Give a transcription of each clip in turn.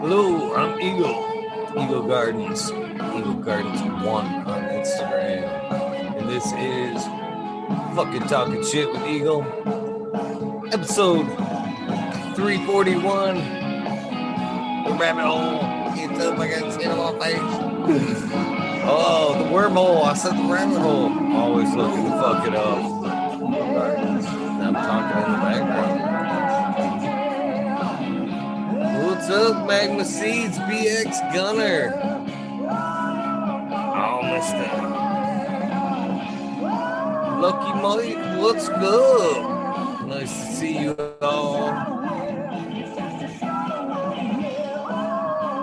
Hello, I'm Eagle. Eagle Gardens. Eagle Gardens 1 on Instagram. And this is Fucking Talking Shit with Eagle. Episode 341. The rabbit hole. It's up, I got skin on my face. Oh, the wormhole. I said the rabbit hole. Always looking to fuck it up. In the background. What's up, Magma Seeds BX Gunner? Oh, mister. Lucky Mike, what's good? Nice to see you all.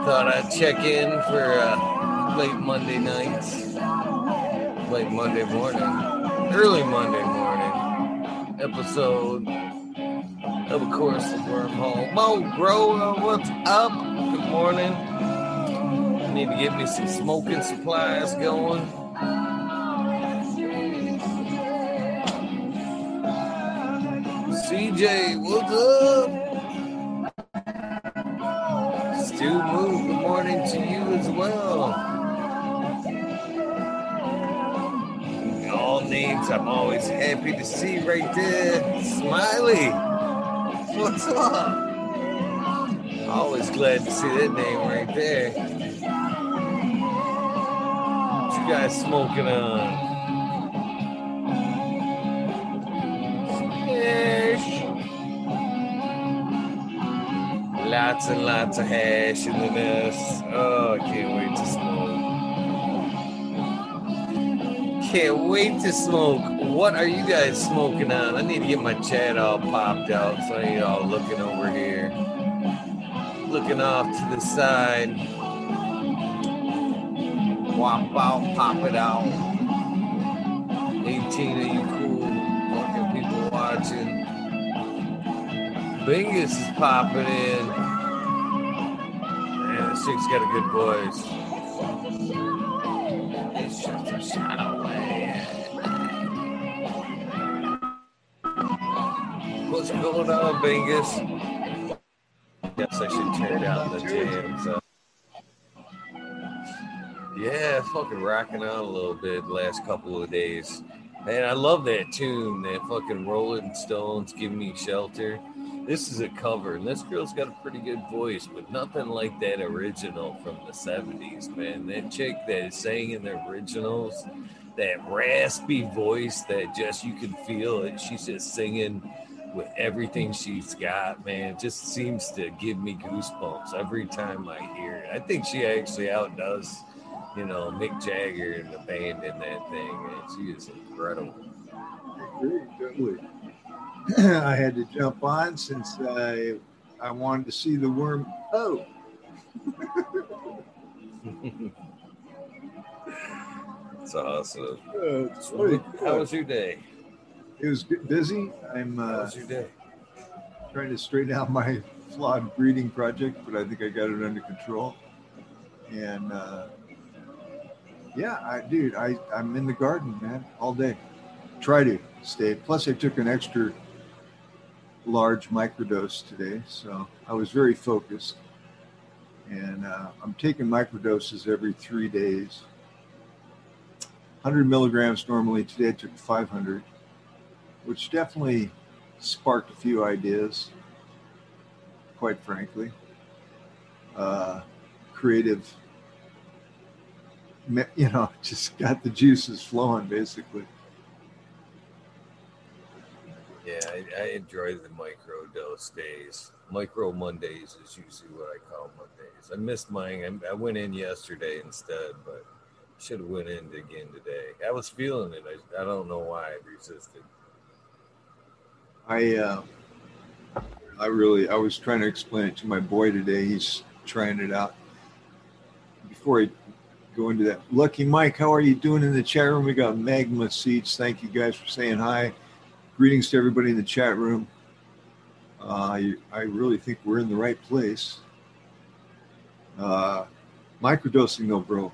Thought I'd check in for uh, late Monday nights, late Monday morning, early Monday episode of course the wormhole. Mo Grower, what's up? Good morning. I need to get me some smoking supplies going. CJ, what's up? Stu Move, good morning to you as well. I'm always happy to see right there. Smiley. What's up? Always glad to see that name right there. What you guys smoking on? Hash. Lots and lots of hash in the nest. Oh, I can't wait to Can't wait to smoke. What are you guys smoking on? I need to get my chat all popped out so I ain't all looking over here. Looking off to the side. Wop out, pop it out. 18 of you cool fucking people watching. Bingus is popping in. Man, this chick's got a good voice. Going on, Bingus? Guess I should turn down the jams. Uh, yeah, fucking rocking out a little bit the last couple of days. Man, I love that tune, that fucking Rolling Stones Give Me Shelter. This is a cover, and this girl's got a pretty good voice, but nothing like that original from the 70s, man. That chick that sang in the originals, that raspy voice that just you can feel it. She's just singing with everything she's got, man. Just seems to give me goosebumps every time I hear it. I think she actually outdoes, you know, Mick Jagger and the band in that thing, man. She is incredible. I had to jump on since I I wanted to see the worm. Oh, It's awesome. uh, it's really How was your day? It was busy. I'm uh, was your day? trying to straighten out my flawed breeding project, but I think I got it under control. And uh, yeah, I dude, I I'm in the garden, man, all day. Try to stay. Plus, I took an extra large microdose today, so I was very focused. And uh, I'm taking microdoses every three days. 100 milligrams normally. Today I took 500, which definitely sparked a few ideas, quite frankly. Uh, creative, you know, just got the juices flowing basically. Yeah, I, I enjoy the micro dose days. Micro Mondays is usually what I call Mondays. I missed mine. I, I went in yesterday instead, but should have went in again today. I was feeling it. I, I don't know why I resisted. I uh, I really I was trying to explain it to my boy today. He's trying it out. Before I go into that, Lucky Mike, how are you doing in the chat room? We got magma Seeds. Thank you guys for saying hi. Greetings to everybody in the chat room. Uh, I, I really think we're in the right place. Uh, microdosing though, bro.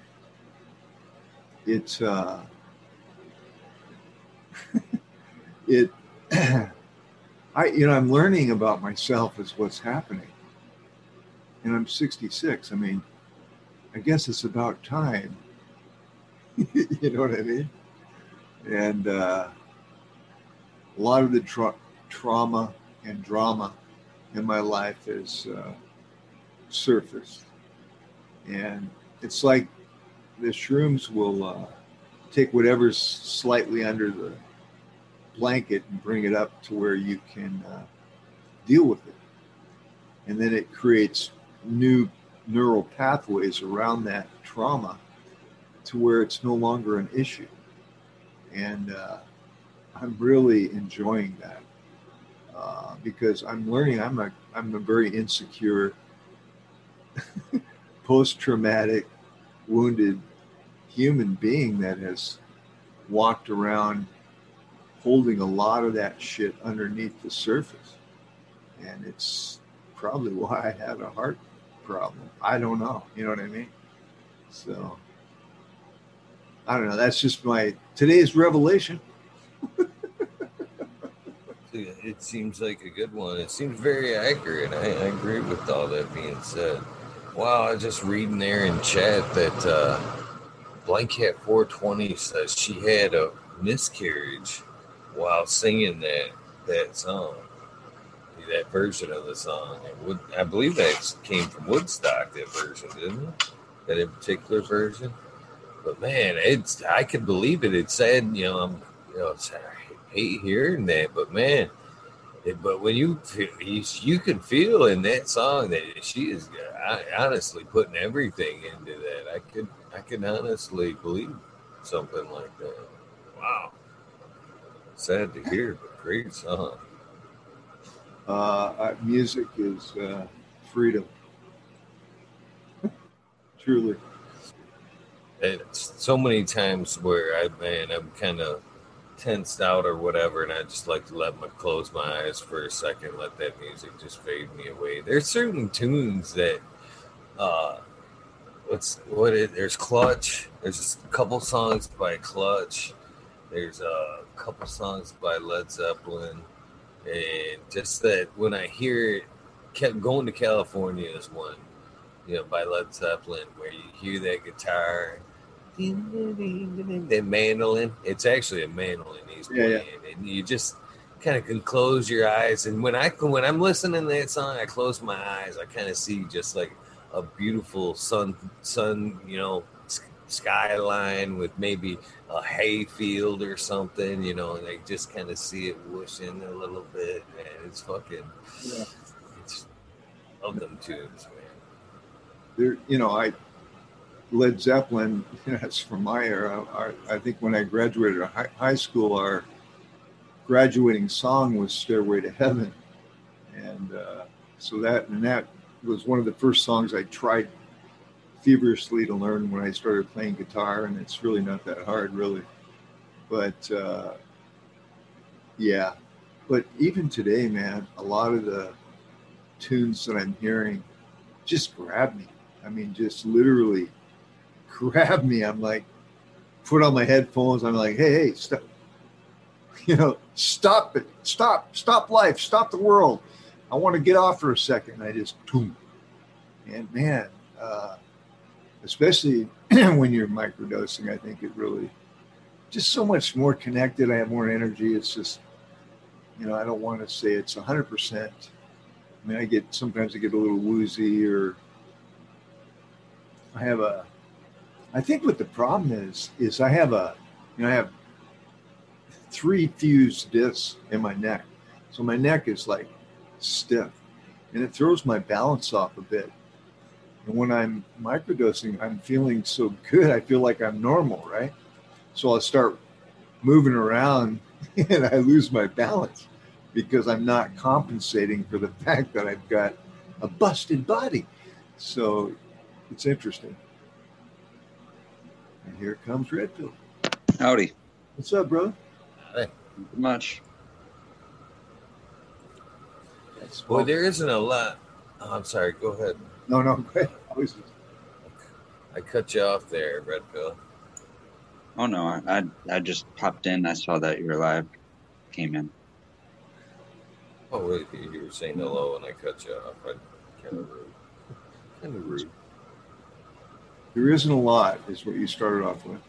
It's uh, it I, you know, I'm learning about myself as what's happening. And I'm 66. I mean, I guess it's about time. you know what I mean? And uh, a lot of the tra- trauma and drama in my life is uh, surfaced. And it's like the shrooms will uh, take whatever's slightly under the blanket and bring it up to where you can uh, deal with it. And then it creates new neural pathways around that trauma to where it's no longer an issue. And uh, I'm really enjoying that uh, because I'm learning. I'm a I'm a very insecure, post-traumatic, wounded human being that has walked around holding a lot of that shit underneath the surface. And it's probably why I had a heart problem. I don't know. You know what I mean? So I don't know. That's just my today's revelation. it seems like a good one. It seems very accurate. I, I, agree with all that being said. Wow, I was just reading there in chat that uh, Black Cat 420 says she had a miscarriage while singing that that song, that version of the song. Would, I believe that came from Woodstock, that version, didn't it? That in particular version. But man, it's I can believe it. It said, you know, I'm, you know, I hate hearing that, but man, it, but when you you, you can feel in that song that she is honestly putting everything into that. I could I can honestly believe something like that. Wow. Sad to hear, but great song. Uh, music is uh, freedom. Truly. And so many times where I, man, I'm kind of tensed out or whatever, and I just like to let my close my eyes for a second, let that music just fade me away. There's certain tunes that, uh, what's what it? There's Clutch. There's a couple songs by Clutch. There's a couple songs by Led Zeppelin, and just that when I hear it, kept going to California is one, you know, by Led Zeppelin, where you hear that guitar, that mandolin. It's actually a mandolin he's playing, yeah, yeah. and you just kind of can close your eyes. And when I when I'm listening to that song, I close my eyes. I kind of see just like a beautiful sun, sun, you know, skyline with maybe a hay field or something, you know, and they just kind of see it whooshing a little bit, and It's fucking, yeah. it's of them tunes, man. There, you know, I Led Zeppelin. That's from my era. Our, I think when I graduated high, high school, our graduating song was "Stairway to Heaven," and uh, so that and that was one of the first songs I tried feverishly to learn when I started playing guitar, and it's really not that hard, really. But uh, yeah, but even today, man, a lot of the tunes that I'm hearing just grab me. I mean, just literally grab me. I'm like, put on my headphones. I'm like, hey, hey, stop. You know, stop it. Stop. Stop life. Stop the world. I want to get off for a second. I just, boom. And man, uh, especially when you're microdosing, I think it really just so much more connected. I have more energy. It's just, you know, I don't want to say it's 100%. I mean, I get sometimes I get a little woozy or I have a, I think what the problem is, is I have a, you know, I have three fused discs in my neck. So my neck is like stiff and it throws my balance off a bit. And when I'm microdosing, I'm feeling so good. I feel like I'm normal, right? So I'll start moving around and I lose my balance because I'm not compensating for the fact that I've got a busted body. So it's interesting. And here comes Redfield. Howdy. What's up, bro? Hey. Not much. Well, there isn't a lot. Oh, I'm sorry. Go ahead. No, no, go ahead. I cut you off there, Red Pill. Oh no, I I just popped in. I saw that you were live. Came in. Oh wait, you you were saying hello and I cut you off. I kind of rude. Kind of rude. There isn't a lot, is what you started off with.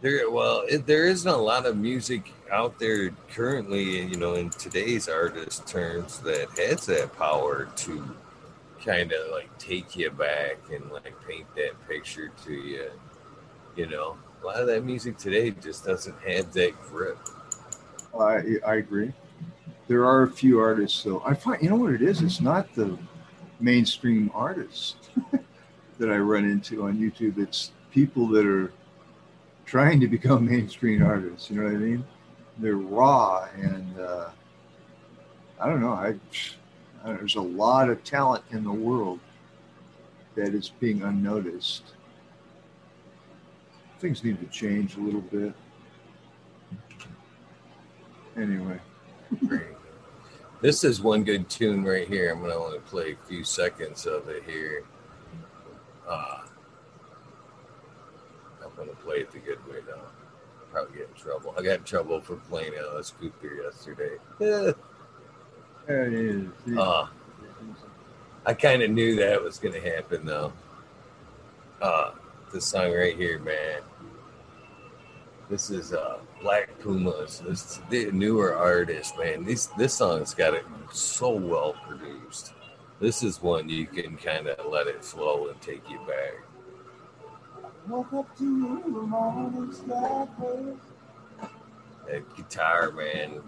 There, well, it, there isn't a lot of music out there currently, you know, in today's artist terms that has that power to kind of like take you back and like paint that picture to you. You know, a lot of that music today just doesn't have that grip. I I agree. There are a few artists, though. I find you know what it is. It's not the mainstream artists that I run into on YouTube. It's people that are trying to become mainstream artists. You know what I mean? They're raw and uh, I don't know. I, I there's a lot of talent in the world that is being unnoticed. Things need to change a little bit. Anyway. This is one good tune right here. I'm gonna only play a few seconds of it here. Uh, I'm gonna play it the good way though. Probably get in trouble. I got in trouble for playing Alice Cooper yesterday. Yeah, yeah, yeah. Uh, I kind of knew that was gonna happen though. Uh, this song right here, man. This is uh Black Pumas. This is the newer artist, man. This this song's got it so well produced. This is one you can kind of let it flow and take you back. That guitar, man,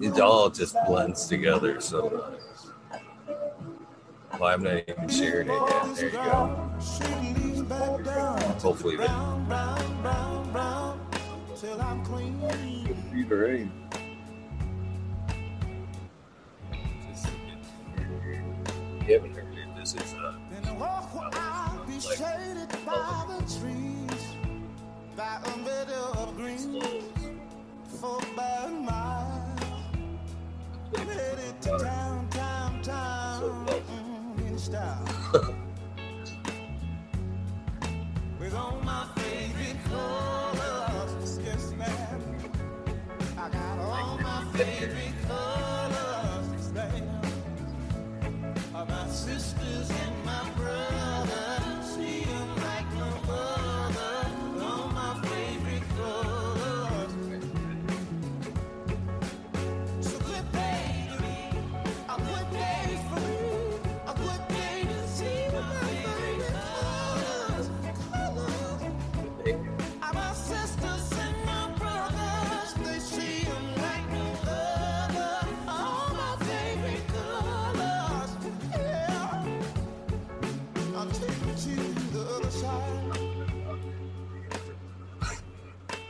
it, it all just blends together so nice. Well, I'm not even sharing it yet. There you go. Hopefully, that Beat already. you haven't heard it. This is uh, With all my favorite colors, yes, ma'am. I got all my favorite colors. Of my sisters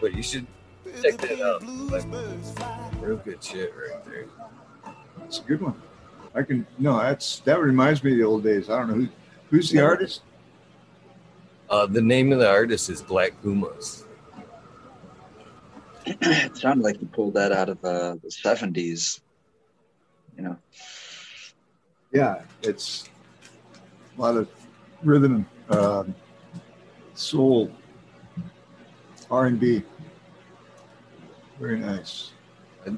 but you should Check that out. bluebirds fly. real good shit right there. It's a good one. I can no, that's that reminds me of the old days. I don't know who who's the artist. Uh, the name of the artist is Black Pumas. it sounded like you pulled that out of uh, the 70s. You know, Yeah, it's a lot of rhythm, um, soul, R and B. Very nice. I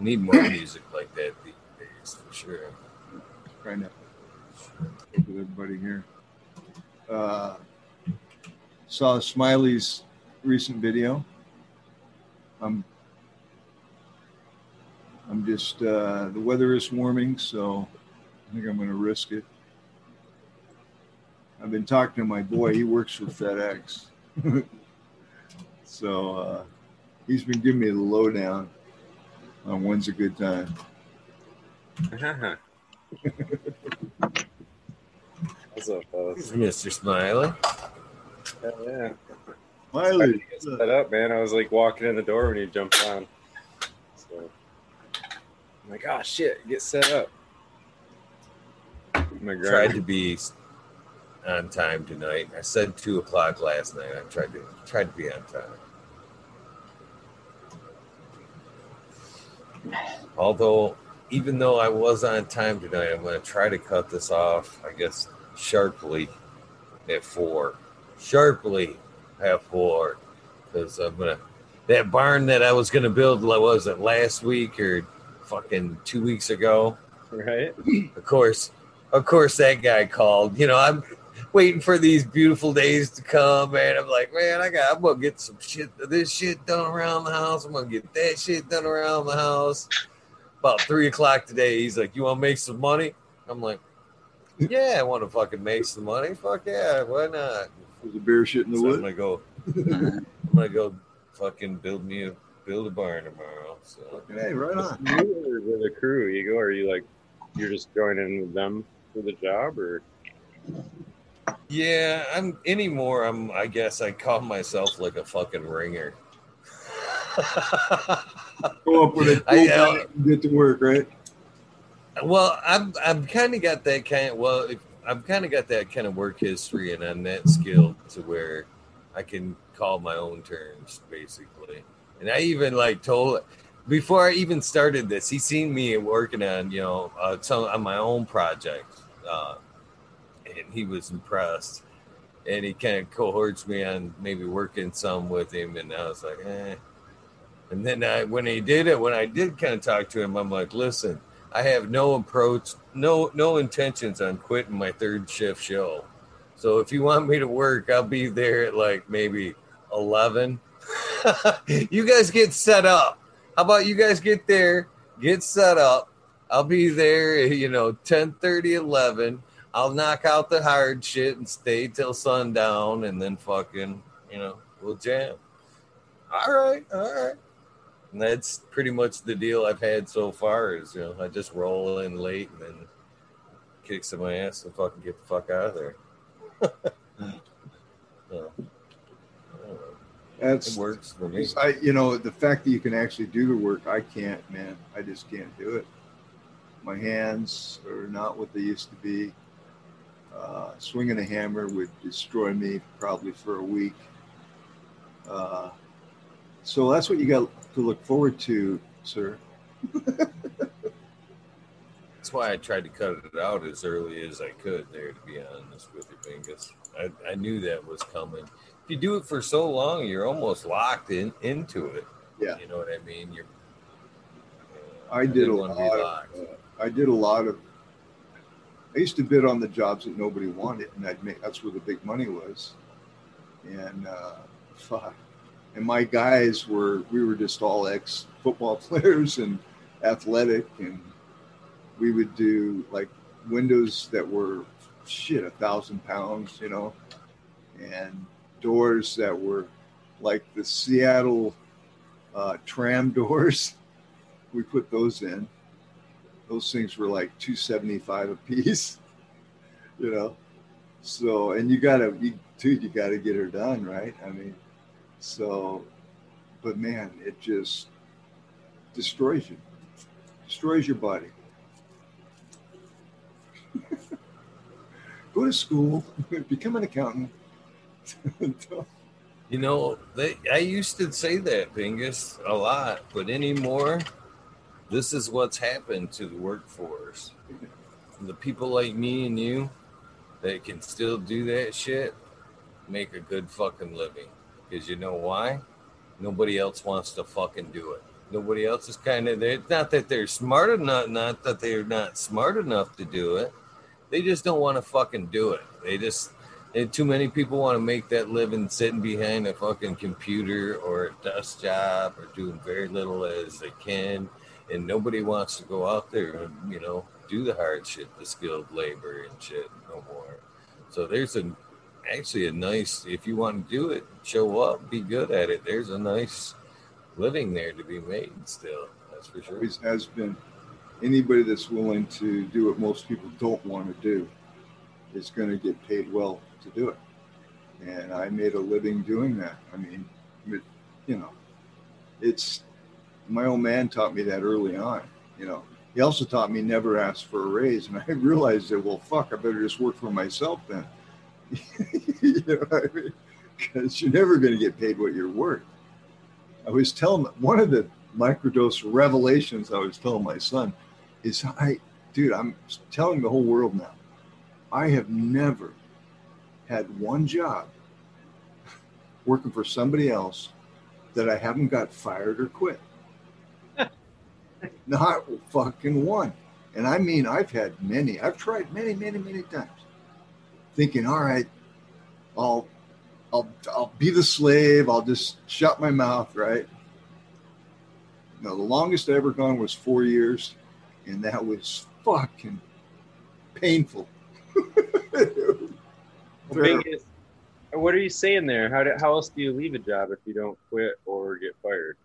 Need more music like that these days for sure. Trying to with everybody here. Uh, saw Smiley's recent video. I'm I'm just uh, the weather is warming, so I think I'm going to risk it. I've been talking to my boy. He works for FedEx, so uh, he's been giving me the lowdown on when's a good time. What's up, fellas? Mr. Smiley. Hell yeah. Smiley, Set up, man. I was like walking in the door when you jumped on. So I'm like, oh shit, get set up. My Tried to be on time tonight. I said two o'clock last night. I tried to tried to be on time. Although, even though I was on time tonight, I'm going to try to cut this off. I guess sharply at four. Sharply at four, because I'm gonna that barn that I was gonna build. like, Was it last week or fucking two weeks ago. Right? Of course, of course, that guy called. You know, I'm waiting for these beautiful days to come, man. I'm like, man, I got, I'm gonna get some shit, this shit done around the house. I'm gonna get that shit done around the house. About three o'clock today, he's like, you want to make some money? I'm like, yeah, I want to fucking make some money. Fuck yeah, why not? There's a bear shit in the So I'm gonna go. I'm gonna go fucking build me a build a barn tomorrow. So Hey, right on. You with a crew, you go, or you like, you're just joining with them for the job, or yeah, I'm anymore. I'm. I guess I call myself like a fucking ringer. Go up with a I, get to work, right? well, I'm. I'm kind of got that kind. Of, well, if, I've kind of got that kind of work history and on that skill to where I can call my own terms, basically. And I even like told before I even started this, he seen me working on you know uh, some on my own project, uh, and he was impressed. And he kind of cohorts me on maybe working some with him, and I was like, eh. And then I, when he did it, when I did kind of talk to him, I'm like, listen, I have no approach, no no intentions on quitting my third shift show. So if you want me to work, I'll be there at like maybe eleven. you guys get set up. How about you guys get there, get set up. I'll be there, you know, 10 30, 11. I'll knock out the hard shit and stay till sundown and then fucking, you know, we'll jam. All right, all right. And that's pretty much the deal I've had so far is, you know, I just roll in late and then kick some ass and fucking get the fuck out of there. So, I don't know. That's it works for me. I, you know, the fact that you can actually do the work, I can't, man. I just can't do it. My hands are not what they used to be. Uh, swinging a hammer would destroy me probably for a week. Uh, so that's what you got to look forward to, sir. That's why I tried to cut it out as early as I could there, to be honest with you, Bingus. I, I knew that was coming. If you do it for so long, you're almost locked in into it. Yeah. You know what I mean? You're. I did a didn't wanna be lot. Of, uh, I did a lot of. I used to bid on the jobs that nobody wanted, and I'd make. That's where the big money was. And uh, fuck. And my guys were. We were just all ex football players and athletic, and we would do like windows that were shit a thousand pounds, you know, and doors that were like the Seattle uh, tram doors we put those in. Those things were like 275 a piece, you know. So, and you gotta, you, dude, you gotta get her done, right? I mean, so, but man, it just destroys you, destroys your body. Go to school, become an accountant. You know, they, I used to say that, Bingus, a lot, but anymore, this is what's happened to the workforce. The people like me and you that can still do that shit make a good fucking living. Because you know why? Nobody else wants to fucking do it. Nobody else is kind of there. It's not that they're smart enough, not that they're not smart enough to do it. They just don't want to fucking do it. They just too many people want to make that living sitting behind a fucking computer or a desk job or doing very little as they can. And nobody wants to go out there and, you know, do the hard shit, the skilled labor and shit no more. So there's a actually a nice if you want to do it, show up, be good at it. There's a nice living there to be made still. That's for sure. always has been anybody that's willing to do what most people don't want to do is going to get paid well to do it. And I made a living doing that. I mean, you know, it's my old man taught me that early on. You know, he also taught me never ask for a raise. And I realized that, well, fuck, I better just work for myself then. you know what I mean? Because you're never going to get paid what you're worth. I was telling one of the microdose revelations I was telling my son is I, dude, I'm telling the whole world now. I have never had one job working for somebody else that I haven't got fired or quit. Not fucking one. And I mean, I've had many. I've tried many, many, many times, thinking, all right, I'll, I'll, I'll be the slave. I'll just shut my mouth, right? No, the longest I ever gone was four years, and that was fucking painful. Well, Vegas, what are you saying there? How, do, how else do you leave a job if you don't quit or get fired?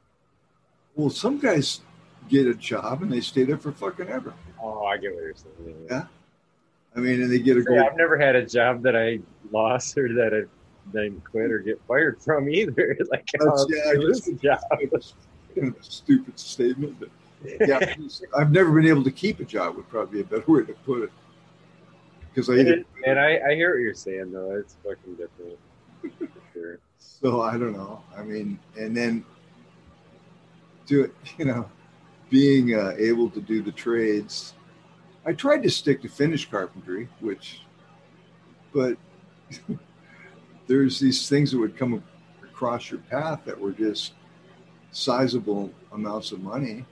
Well, some guys get a job and they stay there for fucking ever. Oh, I get what you're saying. Yeah. I mean, and they get a Yeah, gold. I've never had a job that I lost or that I didn't quit or get fired from either. like, That's- oh, yeah, I you lose a job? kind of a stupid statement, but yeah, I've never been able to keep a job. Would probably be a better way to put it. Because I It and I, I hear what you're saying though. It's fucking different. Sure. so I don't know. I mean, and then do it. You know, being uh, able to do the trades. I tried to stick to finish carpentry, which, but there's these things that would come across your path that were just sizable amounts of money.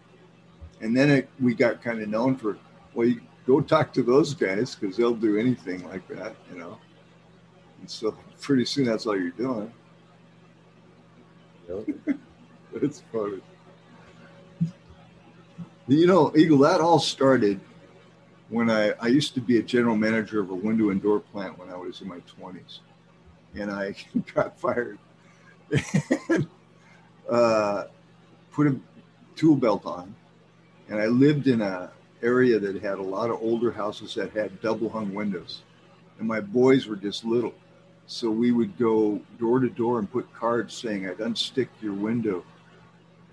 And then it, we got kind of known for, well, you go talk to those guys because they'll do anything like that, you know. And so pretty soon that's all you're doing. Yep. It's funny. You know, Eagle, that all started when I, I used to be a general manager of a window and door plant when I was in my 20s. And I got fired. and uh, put a tool belt on. And I lived in a area that had a lot of older houses that had double hung windows. And my boys were just little. So we would go door to door and put cards saying, I'd unstick your window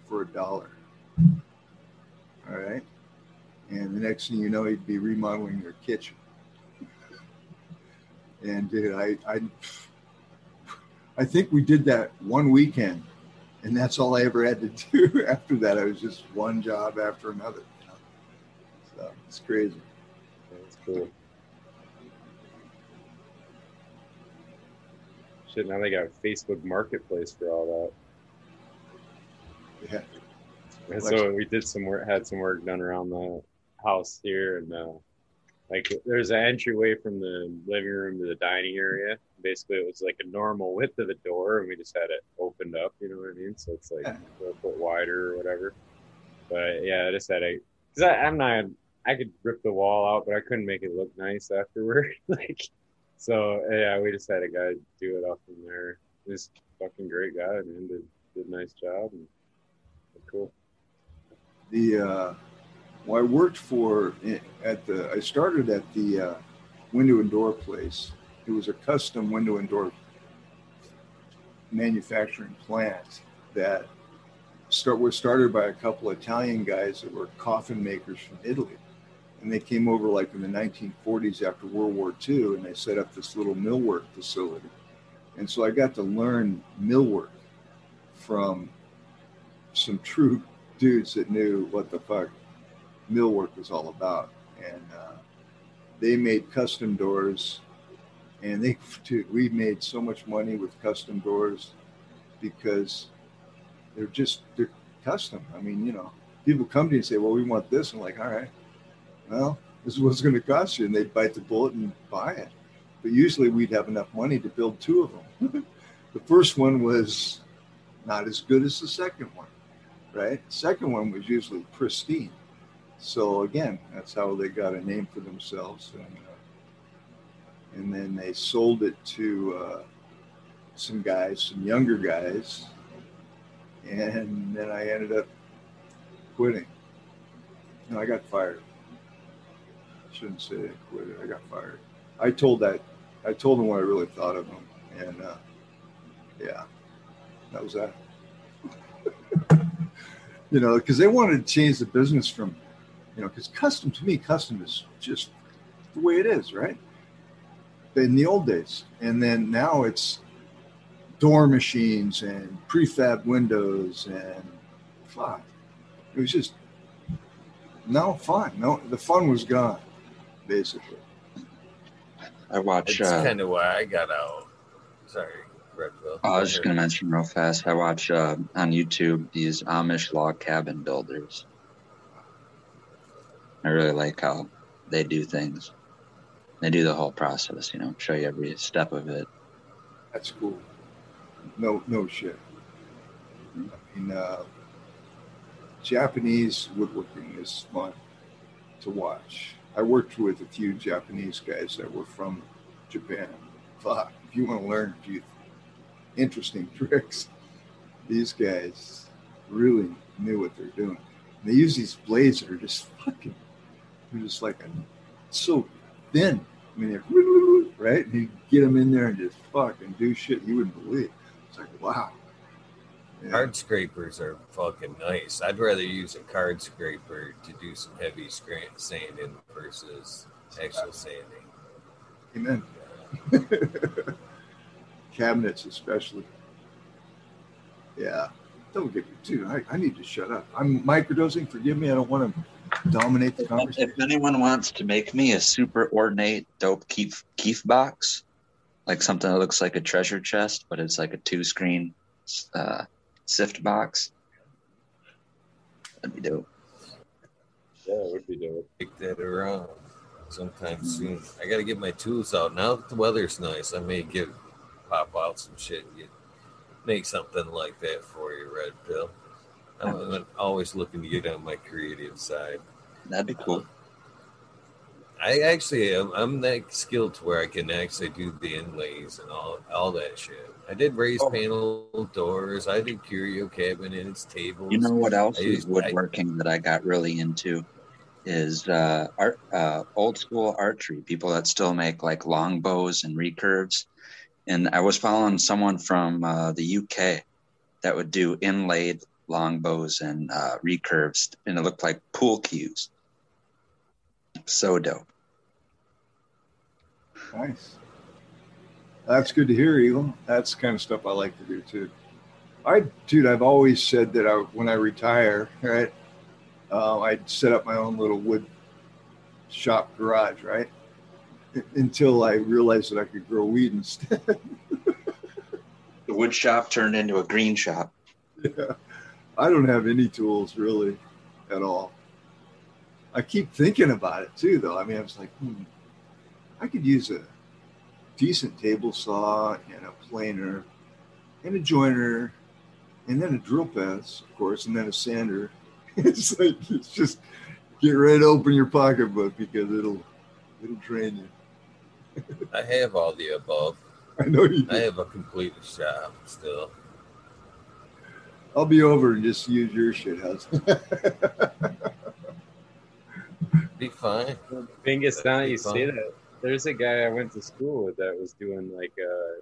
for a dollar. All right. And the next thing you know, he'd be remodeling your kitchen. And dude, I, I, I think we did that one weekend, and that's all I ever had to do. After that, I was just one job after another. you know. So it's crazy. That's cool. Shit, now they got a Facebook Marketplace for all that. Yeah. And so we did some work, had some work done around the house here, and uh, like there's an entryway from the living room to the dining area. Basically, it was like a normal width of a door, and we just had it opened up. You know what I mean? So it's like Yeah. a foot wider or whatever. But yeah, I just had a because I'm not. I could rip the wall out, but I couldn't make it look nice afterward. like, so yeah, we just had a guy do it off in there. This fucking great guy, man. Did did a nice job. And, cool. The uh, well, I worked for at the I started at the uh, window and door place. It was a custom window and door manufacturing plant that start was started by a couple Italian guys that were coffin makers from Italy. And they came over like in the 1940s after World War II and they set up this little millwork facility. And so I got to learn millwork from some true dudes that knew what the fuck millwork was all about. And uh, they made custom doors. And they, dude, we made so much money with custom doors because they're just, they're custom. I mean, you know, people come to you and say, well, we want this. I'm like, all right, well, this is what's going to cost you. And they'd bite the bullet and buy it. But usually we'd have enough money to build two of them. the first one was not as good as the second one right? Second one was usually pristine. So again, that's how they got a name for themselves, and uh, and then they sold it to uh, some guys, some younger guys, and then I ended up quitting. No, I got fired. I shouldn't say I quit. I got fired. I told that. I told them what I really thought of them, and uh, yeah, that was that you know, because they wanted to change the business from, you know, because custom to me, custom is just the way it is, right? In the old days, and then now it's door machines and prefab windows and fuck, it was just no fun. No, the fun was gone, basically. I watch. It's Uh, kind of why I got out. Sorry, Redville. I was just gonna mention real fast. I watch uh, on YouTube these Amish log cabin builders. I really like how they do things. They do the whole process, you know, show you every step of it. That's cool. No, no shit. I mean, uh, Japanese woodworking is fun to watch. I worked with a few Japanese guys that were from Japan. Fuck, if you want to learn a few interesting tricks, these guys really knew what they're doing. They use these blades that are just fucking, they're just like a, so thin. I mean, they're right. And you get them in there and just fucking do shit you wouldn't believe. It's like wow. Yeah. Card scrapers are fucking nice. I'd rather use a card scraper to do some heavy sanding versus actual sanding. Amen. Cabinets, especially. Yeah. Don't get me too. I, I need to shut up. I'm microdosing. Forgive me. I don't want to dominate the If, conversation. if anyone wants to make me a super ornate, dope keef keef box, like something that looks like a treasure chest, but it's like a two screen uh, sift box, that'd be dope. Yeah, it would be dope. Take that around sometime soon. I got to get my tools out. Now that the weather's nice, I may get pop out some shit and get, make something like that for you, Red Pill. I'm, I'm always looking to get on my creative side. That'd be cool. I actually am I'm that skilled to where I can actually do the inlays and all all that shit. I did raised Oh. panel doors. I did curio cabinets, tables. You know what else I is used- I- woodworking that I got really into is uh, art, uh, old school archery. People that still make like long bows and recurves. And I was following someone from uh, the UK that would do inlaid long bows and uh, recurves, and it looked like pool cues. So dope. Nice. That's good to hear, Eagle. That's kind of stuff I like to do too. I, dude, I've always said that I, when I retire, right, uh, I'd set up my own little wood shop garage, right, until I realized that I could grow weed instead. The wood shop turned into a green shop. Yeah. I don't have any tools really at all. I keep thinking about it too, though. I mean, I was like, hmm, I could use a decent table saw and a planer and a joiner and then a drill press, of course, and then a sander. it's like, it's just get ready to open your pocketbook because it'll, it'll drain you. I have all the above. I know you. I have a complete shop still. I'll be over and just use your shit house. Be fine. Bingus, now you That'd say that, there's a guy I went to school with that was doing like a,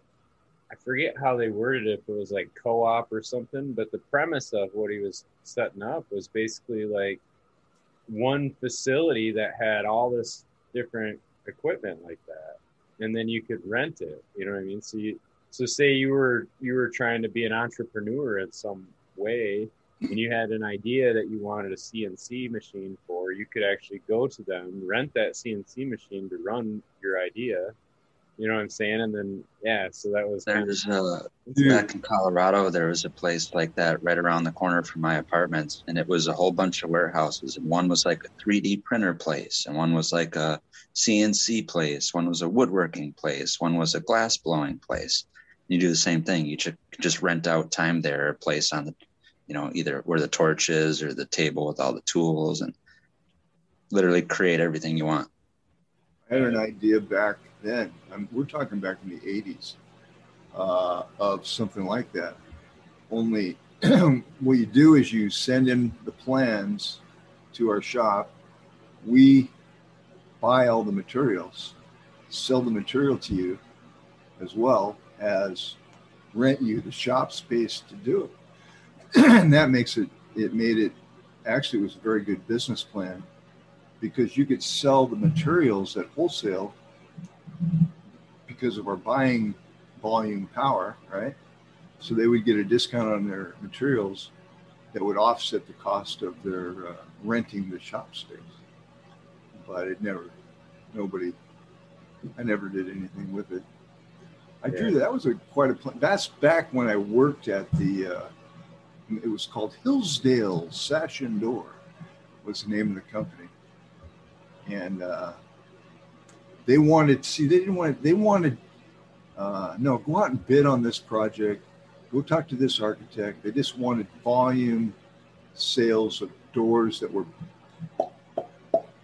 I forget how they worded it, if it was like co-op or something, but the premise of what he was setting up was basically like one facility that had all this different equipment like that, and then you could rent it. You know what I mean? So you, so say you were you were trying to be an entrepreneur in some way, and you had an idea that you wanted a CNC machine for, you could actually go to them, rent that CNC machine to run your idea. You know what I'm saying? And then yeah, so that was kind of There's uh, back in Colorado, there was a place like that right around the corner from my apartments, and it was a whole bunch of warehouses. And one was like a 3D printer place, and one was like a CNC place, one was a woodworking place, one was a glass blowing place. You do the same thing. You ju- just rent out time there, a place on the, you know, either where the torch is or the table with all the tools, and literally create everything you want. I had an idea back then. I'm, we're talking back in the 80s uh, of something like that. Only what you do is you send in the plans to our shop. We buy all the materials, sell the material to you, as well as rent you the shop space to do it. and that makes it, it made it, actually, it was a very good business plan because you could sell the materials at wholesale because of our buying volume power, right? So they would get a discount on their materials that would offset the cost of their uh, renting the shop space. But it never, nobody, I never did anything with it. I drew that. That was a quite a. Pl- that's back when I worked at the. Uh, it was called Hillsdale Sash and Door. Was the name of the company and uh, they wanted. To see, they didn't want. They wanted. Uh, no, go out and bid on this project. Go talk to this architect. They just wanted volume sales of doors that were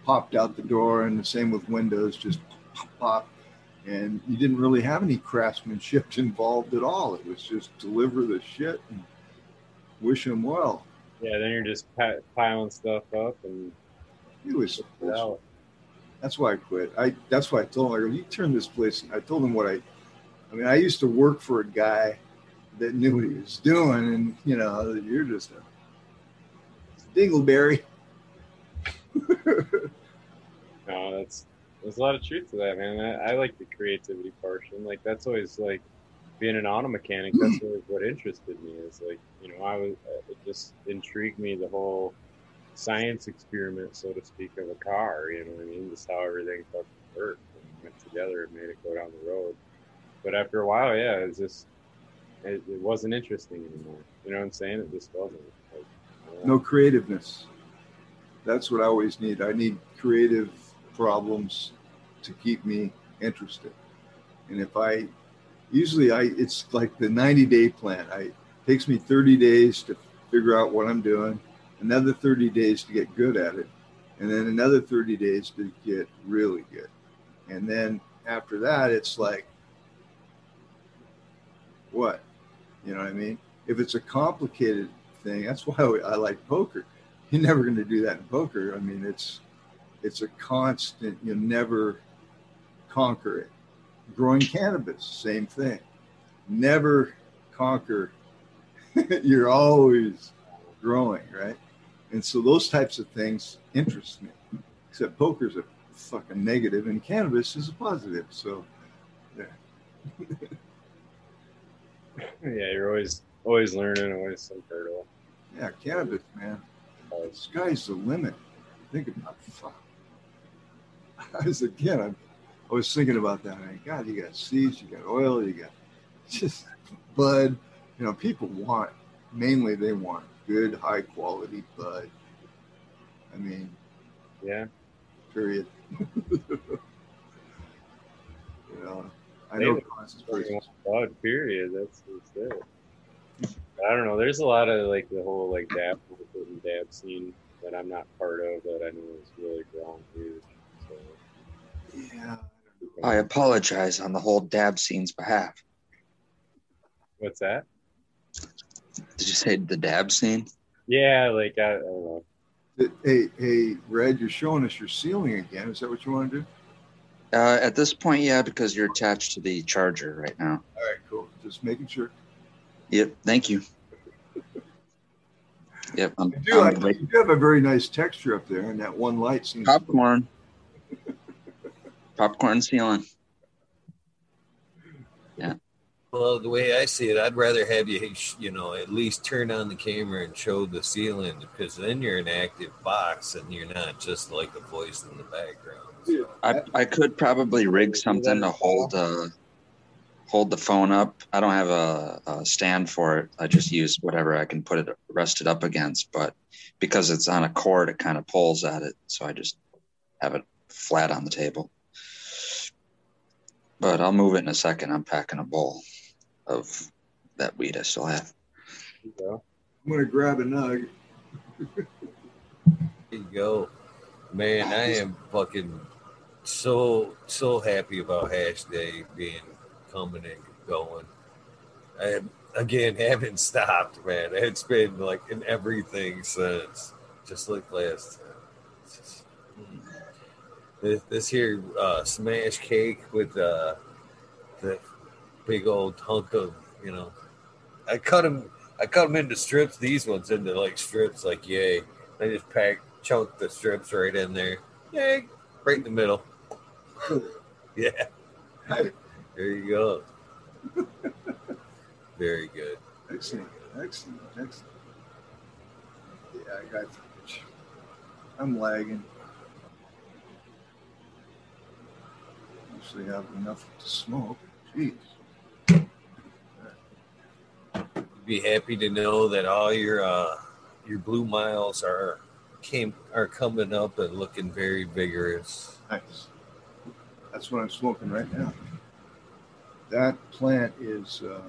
popped out the door, and the same with windows, just pop, pop. And you didn't really have any craftsmanship involved at all. It was just deliver the shit and wish them well. Yeah, then you're just piling stuff up and It was. it out. That's why I quit. I that's why I told him. I go, you turn this place. I told him what I. I mean, I used to work for a guy that knew what he was doing, and you know, you're just a dingleberry. No, that's there's a lot of truth to that, man. I, I like the creativity portion. Like that's always like being an auto mechanic. That's always what interested me. Is like you know I was it just intrigued me the whole science experiment, so to speak, of a car. You know what I mean? Just how everything fucking worked and went together and made it go down the road. But after a while, yeah, it's just it, it wasn't interesting anymore. You know what I'm saying? It just wasn't. Like, I. No creativeness. That's what I always need. I need creative problems to keep me interested. And if I usually I it's like the 90 day plan. I it takes me 30 days to figure out what I'm doing, another 30 days to get good at it, and then another 30 days to get really good. And then after that it's like what? You know what I mean? If it's a complicated thing, that's why I like poker. You're never going to do that in poker. I mean, it's it's a constant. You never conquer it. Growing cannabis, same thing. Never conquer. You're always growing, right? And so those types of things interest me. Except poker's a fucking negative, and cannabis is a positive. So, yeah. yeah, you're always always learning, always some hurdle. Yeah, cannabis, man. The sky's the limit. Think about fuck. I was again. I, I was thinking about that. I mean, God, you got seeds, you got oil, you got just bud. You know, people want mainly they want good, high quality bud. I mean, Yeah, period. you know, I They know would- Bud, period. That's, that's it. I don't know. There's a lot of like the whole like dab and dab scene that I'm not part of that I know is really growing huge. So, Yeah. I apologize on the whole dab scene's behalf. what's that? Did you say the dab scene? Yeah, like I, I don't know. Hey, hey, Red, you're showing us your ceiling again. Is that what you want to do? Uh, at this point, yeah, because you're attached to the charger right now. All right, cool. Just making sure. Yep, thank you. Yep, I'm, You do, I'm I, you do have a very nice texture up there, and that one light seems. popcorn. Popcorn ceiling. Well, the way I see it, I'd rather have you, you know, at least turn on the camera and show the ceiling because then you're an active box and you're not just like a voice in the background. So, I, I could probably rig something to hold uh, hold the phone up. I don't have a, a stand for it. I just use whatever I can put it rest it up against. But because it's on a cord, it kind of pulls at it, so I just have it flat on the table. But I'll move it in a second. I'm packing a bowl of that weed I still have. I'm gonna grab a nug. there you go. Man, I am fucking so, so happy about Hash Day being coming and going. I am, again haven't stopped, man. It's been like in everything since, just like last time. Just- mm. This, this here uh, smash cake with uh, the big old hunk of, you know, I cut them. I cut them into strips. These ones into like strips, like yay. I just pack chunk the strips right in there. Yay, right in the middle. yeah, there you go. Very good. Excellent, excellent, excellent. Yeah, I got. The pitch. I'm lagging. Usually have enough to smoke. Jeez. Be happy to know that all your uh, your blue miles are came are coming up and looking very vigorous. Nice. That's what I'm smoking right now. That plant is, uh,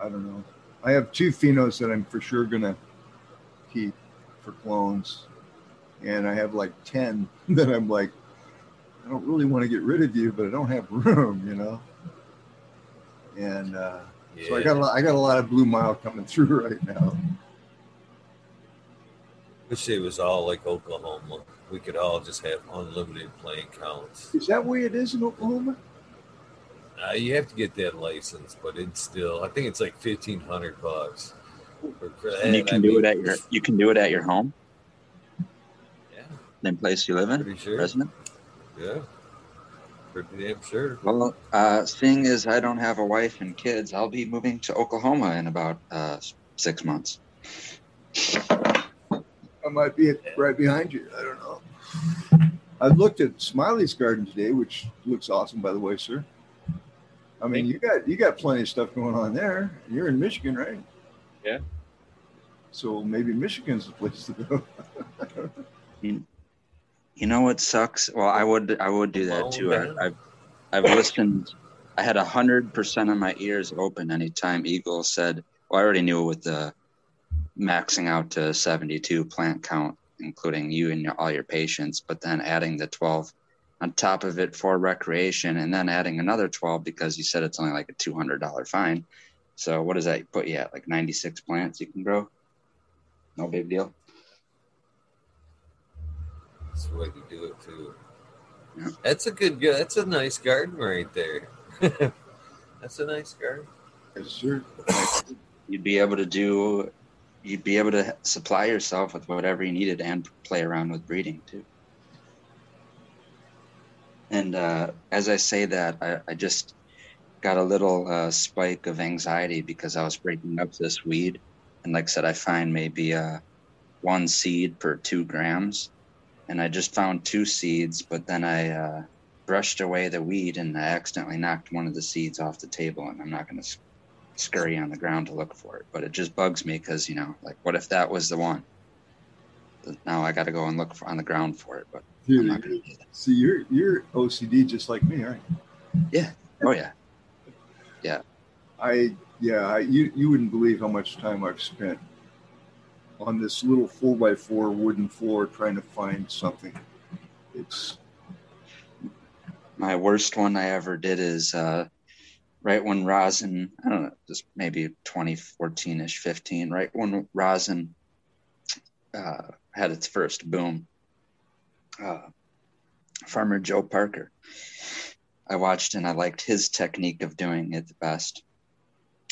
I don't know. I have two phenos that I'm for sure gonna keep for clones, and I have like ten that I'm like, I don't really want to get rid of you, but I don't have room, you know. And uh, Yeah. so I got a lot, I got a lot of blue mile coming through right now. Wish it was all like Oklahoma. We could all just have unlimited plant counts. Is that the way it is in Oklahoma? Uh, you have to get that license, but it's still I think it's like fifteen hundred bucks. For, for And you can I do mean, it at your you can do it at your home, Yeah, the place you live in, sure. resident. Yeah, pretty damn sure. Well, uh, seeing as I don't have a wife and kids, I'll be moving to Oklahoma in about uh, six months. I might be right behind you. I don't know. I looked at Smiley's garden today, which looks awesome, by the way, sir. I mean, you got you got plenty of stuff going on there. You're in Michigan, right? Yeah. So maybe Michigan's the place to go. You know what sucks? Well, I would I would do that too. I, I've I've listened. I had a hundred percent of my ears open anytime Eagle said. Well, I already knew with the maxing out to seventy-two plant count, including you and your, all your patients, but then adding the twelve on top of it for recreation, and then adding another twelve because you said it's only like a two hundred dollar fine. So what does that put you at? Like ninety-six plants you can grow? No big deal. That's the way to do it too. Yeah. That's a good. gu- That's a nice garden right there. that's a nice garden. Yes, sir. you'd be able to do you'd be able to supply yourself with whatever you needed and play around with breeding too and uh, as i say that I, I just got a little uh, spike of anxiety because i was breaking up this weed and like i said i find maybe uh, one seed per two grams and i just found two seeds but then i uh, brushed away the weed and i accidentally knocked one of the seeds off the table and i'm not going to scurry on the ground to look for it. But it just bugs me because you know, like, what if that was the one? Now I got to go and look for, on the ground for it. But I'm not going Dude, to do that. see, you're you're OCD just like me, right? Yeah. Oh yeah. yeah, I yeah, I, you you wouldn't believe how much time I've spent on this little four by four wooden floor trying to find something. It's my worst one I ever did is uh, right when rosin. I don't know, just maybe 2014 ish, 15. Right when rosin uh, had its first boom. Uh, Farmer Joe Parker. I watched and I liked his technique of doing it the best.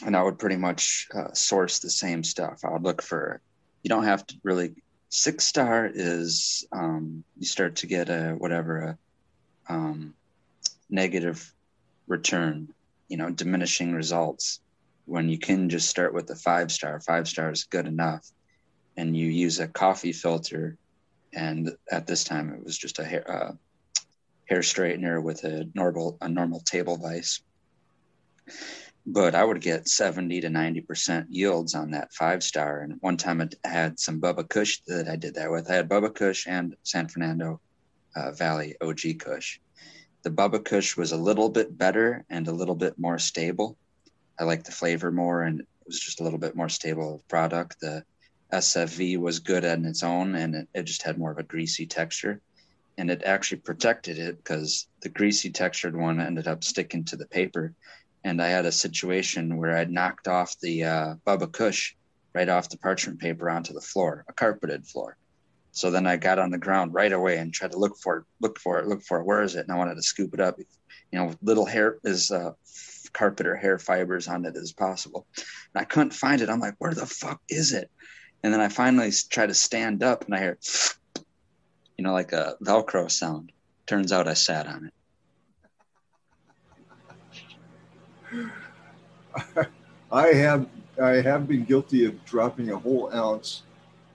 And I would pretty much uh, source the same stuff. I would look for, you don't have to really, six star is, um, you start to get a whatever, a um, negative return, you know, diminishing results. When you can just start with the five star, five star is good enough. And you use a coffee filter. And at this time, it was just a hair, uh, hair straightener with a normal a normal table vise. But I would get 70 to 90% yields on that five star. And one time I had some Bubba Kush that I did that with. I had Bubba Kush and San Fernando uh, Valley OG Kush. The Bubba Kush was a little bit better and a little bit more stable. I liked the flavor more and it was just a little bit more stable product. The SFV was good on its own and it, it just had more of a greasy texture and it actually protected it because the greasy textured one ended up sticking to the paper. And I had a situation where I'd knocked off the uh, Bubba Kush right off the parchment paper onto the floor, a carpeted floor. So then I got on the ground right away and tried to look for it, look for it, look for it. Where is it? And I wanted to scoop it up, you know, little hair is uh, carpet or hair fibers on it as possible. And I couldn't find it. I'm like, where the fuck is it? And then I finally try to stand up and I hear, you know, like a Velcro sound. Turns out I sat on it. I have I have been guilty of dropping a whole ounce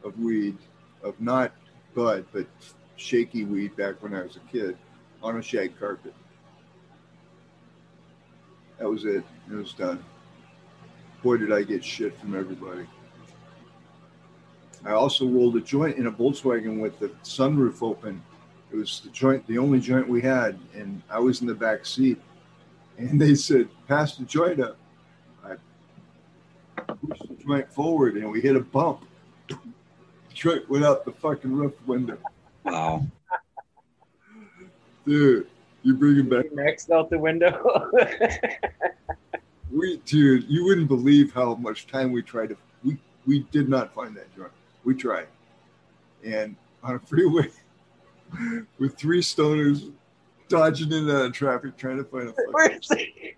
of weed, of not bud, but shaky weed back when I was a kid on a shag carpet. That was it. It was done. Boy, did I get shit from everybody. I also rolled a joint in a Volkswagen with the sunroof open. It was the joint, the only joint we had, and I was in the back seat. And they said, "Pass the joint up." I pushed the joint forward, and we hit a bump. The joint went out the fucking roof window. Wow. Dude, you bring it back. Next out the window. We, dude, you wouldn't believe how much time we tried to. We we did not find that joint. We tried, and on a freeway with three stoners dodging in and out of traffic trying to find a fucking, Where's it?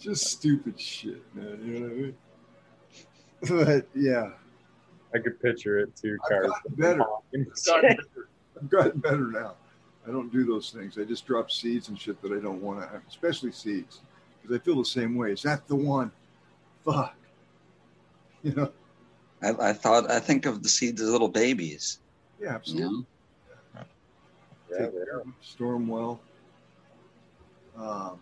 Just stupid shit, man. You know what I mean? But yeah, I could picture it too. I've Cars. better. I've gotten better. I've gotten better now. I don't do those things. I just drop seeds and shit that I don't want to, especially seeds, because I feel the same way. Is that the one? Fuck. You know? I, I thought I think of the seeds as little babies. Yeah, You absolutely. know? Yeah, Take they care of them, store them well. Um,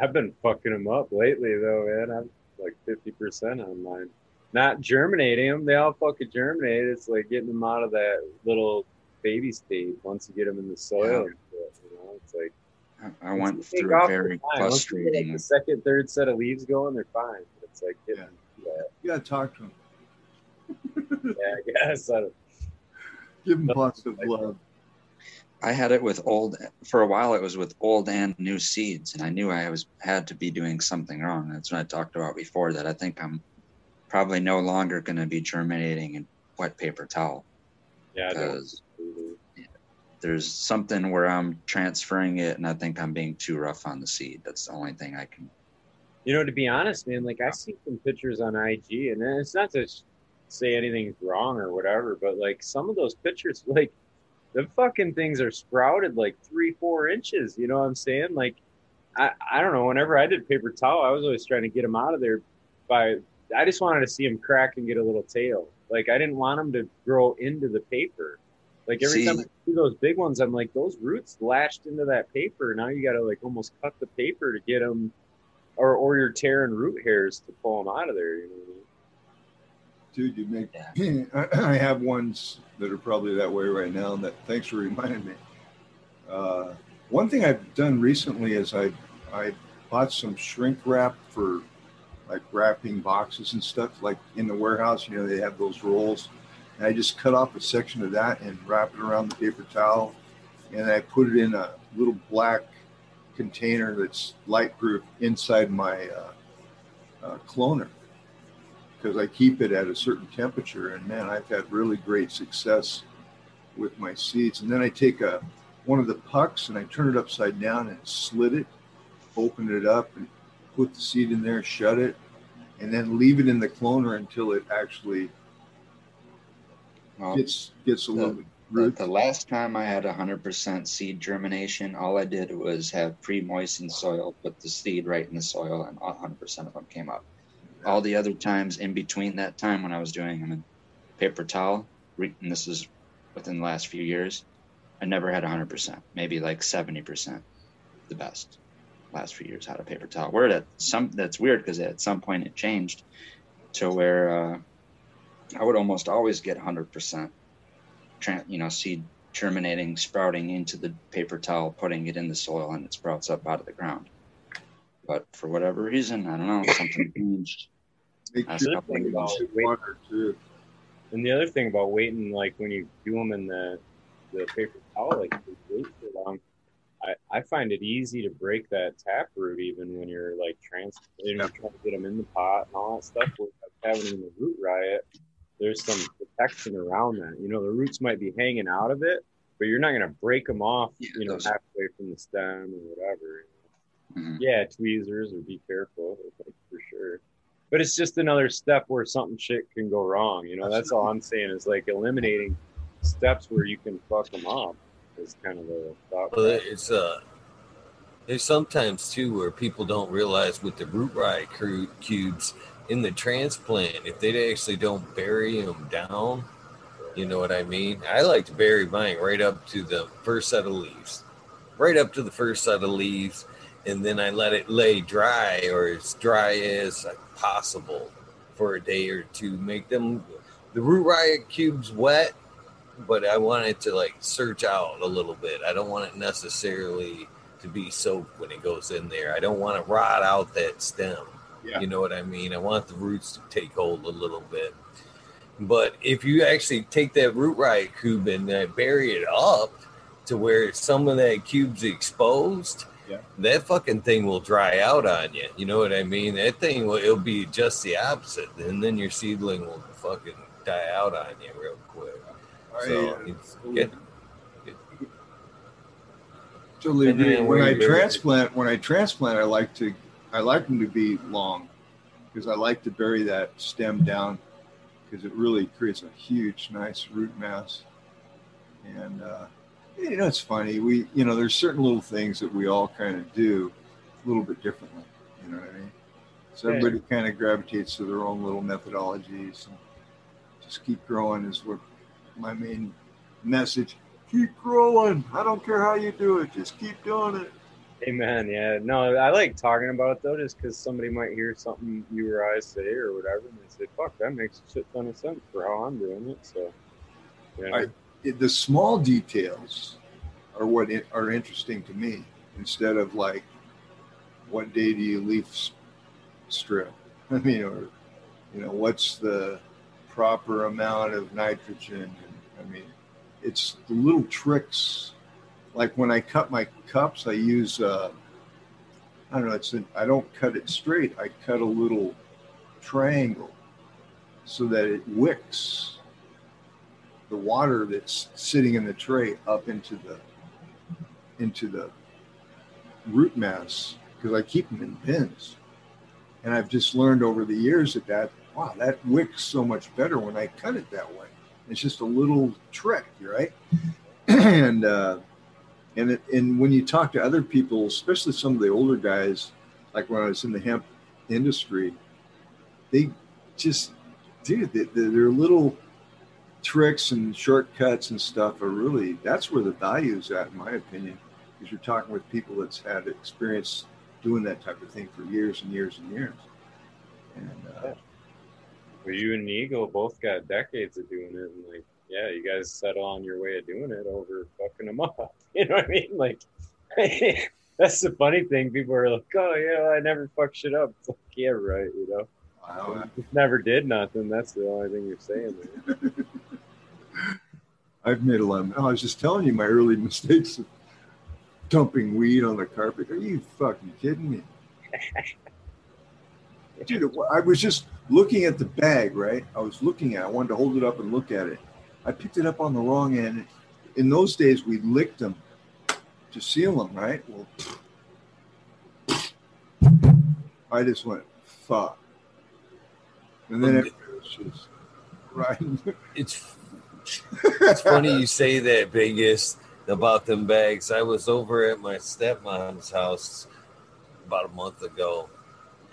I've been fucking them up lately, though, man. I'm like 50% on mine. Not germinating them. They all fucking germinate. It's like getting them out of that little baby stage once you get them in the soil. Yeah. You know, it's like I, I went once you take through a very they're. Once you get, frustrating. the second, third set of leaves going, they're fine. But it's like getting, yeah, you got to talk to them. yeah I guess. I don't, Give them lots of like- love. I had it with old for a while. It was with old and new seeds, and I knew I was had to be doing something wrong. That's what I talked about before. That I think I'm probably no longer going to be germinating in wet paper towel yeah, because there's something where I'm transferring it, and I think I'm being too rough on the seed. That's the only thing I can. You know, to be honest, man, like I see some pictures on IG, and it's not to say anything's wrong or whatever, but like some of those pictures, like the fucking things are sprouted like three, four inches. You know what I'm saying? Like, I, I don't know. Whenever I did paper towel, I was always trying to get them out of there by. I just wanted to see them crack and get a little tail. Like I didn't want them to grow into the paper. Like every See- time I see those big ones, I'm like, those roots lashed into that paper. Now you got to like almost cut the paper to get them or or you're tearing root hairs to pull them out of there. You know what I mean? Dude, you make. Yeah. I have ones that are probably that way right now. And that thanks for reminding me. Uh, one thing I've done recently is I I bought some shrink wrap for like wrapping boxes and stuff. Like in the warehouse, you know, they have those rolls. And I just cut off a section of that and wrap it around the paper towel, and I put it in a little black container that's light proof inside my uh, uh, cloner because I keep it at a certain temperature. And man, I've had really great success with my seeds. And then I take a one of the pucks and I turn it upside down and slit it, open it up, and put the seed in there, shut it, and then leave it in the cloner until it actually Well, gets gets a little root. the last time I had 100% seed germination, all I did was have pre-moistened soil, put the seed right in the soil, and 100% of them came up. All the other times in between that time when I was doing them in paper towel, and this is within the last few years, I never had 100%, maybe like 70%, the best. Last few years out of paper towel. Where at some that's weird because at some point it changed to where uh, I would almost always get 100%, tran you know, seed germinating, sprouting into the paper towel, putting it in the soil, and it sprouts up out of the ground. But for whatever reason, I don't know, something changed. That's thing about should wait- water too. And the other thing about waiting, like when you do them in the the paper towel, like you wait so long, I, I find it easy to break that tap root even when you're like trans, you know, Yeah. trying to get them in the pot and all that stuff. With having in the root riot, there's some protection around that. You know, the roots might be hanging out of it, but you're not going to break them off, Yeah, you know, halfway from the stem or whatever. Mhm. Yeah, tweezers or be careful like, for sure. But it's just another step where something shit can go wrong. You know, that's all I'm saying is like eliminating steps where you can fuck them up is kind of the thought. Well, it's uh, there's sometimes too where people don't realize with the root riot cubes in the transplant, if they actually don't bury them down, you know what I mean. I like to bury mine right up to the first set of leaves, right up to the first set of leaves, and then I let it lay dry or as dry as possible for a day or two. Make them the root riot cubes wet, but I want it to like search out a little bit. I don't want it necessarily to be soaked when it goes in there. I don't want to rot out that stem. Yeah. You know what I mean? I want the roots to take hold a little bit. But if you actually take that root riot cube and uh, bury it up to where some of that cube's exposed, Yeah. that fucking thing will dry out on you. You know what I mean? That thing will it'll be just the opposite, and then your seedling will fucking die out on you real quick. I, So uh, it's get, Totally agree. on When I you it. transplant, when I transplant, I like to, I like them to be long, because I like to bury that stem down, because it really creates a huge, nice root mass. And uh, you know, it's funny. We, you know, there's certain little things that we all kind of do a little bit differently. You know what I mean? So Yeah. everybody kind of gravitates to their own little methodologies. And just keep growing is what my main message keep growing. I don't care how you do it, just keep doing it. Amen. Yeah. No, I like talking about it though, just because somebody might hear something you or I say or whatever, and they say, "Fuck, that makes a shit ton of sense for how I'm doing it." So, yeah. I- the small details are what are interesting to me instead of like what day do you leaf strip? I mean or you know what's the proper amount of nitrogen? I mean it's the little tricks. Like when i cut my cups i use uh i don't know it's an, i don't cut it straight. I cut a little triangle so that it wicks the water that's sitting in the tray up into the into the root mass because I keep them in bins. And I've just learned over the years that that wow that wicks so much better when I cut it that way. It's just a little trick, right? and uh, and it, and when you talk to other people, especially some of the older guys, like when I was in the hemp industry, they just dude, they, they- their little tricks and shortcuts and stuff are really that's where the value is at, in my opinion, because you're talking with people that's had experience doing that type of thing for years and years and years. And uh, Well, you and Eagle both got decades of doing it, and like, yeah, you guys settle on your way of doing it over fucking them up. You know what I mean? Like, that's the funny thing. People are like, "Oh yeah, I never fuck shit up." It's like, yeah, right. You know, I, Just never did nothing. That's the only thing you're saying. I've made a lot. Of, I was just telling you my early mistakes of dumping weed on the carpet. Are you fucking kidding me? Dude, I was just looking at the bag, right? I was looking at it. I wanted to hold it up and look at it. I picked it up on the wrong end. In those days, we licked them to seal them, right? Well, I just went, fuck. And then um, it was just right. it's it's funny you say that, biggest about them bags. I was over at my stepmom's house about a month ago,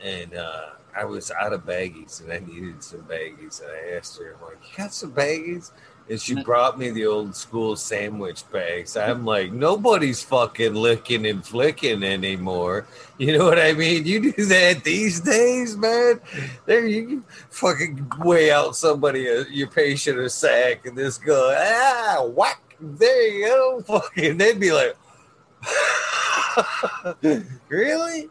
and uh, I was out of baggies, and I needed some baggies. And I asked her, I'm like, "You got some baggies?" And she brought me the old school sandwich bags. I'm like, nobody's fucking licking and flicking anymore. You know what I mean? You do that these days, man. There you fucking weigh out somebody, uh, your patient, a sack, and this go, ah, whack. There you go. Fucking, they'd be like, really?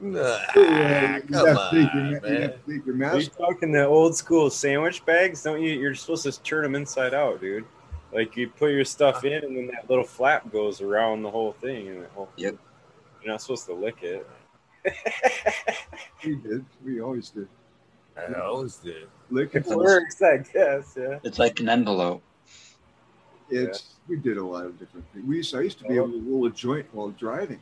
Nah, Yeah, come you on, have to take your, you man. have to take your Are mask you talking the old school sandwich bags? Don't you? You're supposed to turn them inside out, dude. Like you put your stuff in, and then that little flap goes around the whole thing, and it whole, Yep. You're not supposed to lick it. We did. We always did. I always did. Lick it. It works, I guess. Yeah. It's like an envelope. It's we did a lot of different things. We used, I used to be oh. able to roll a joint while driving.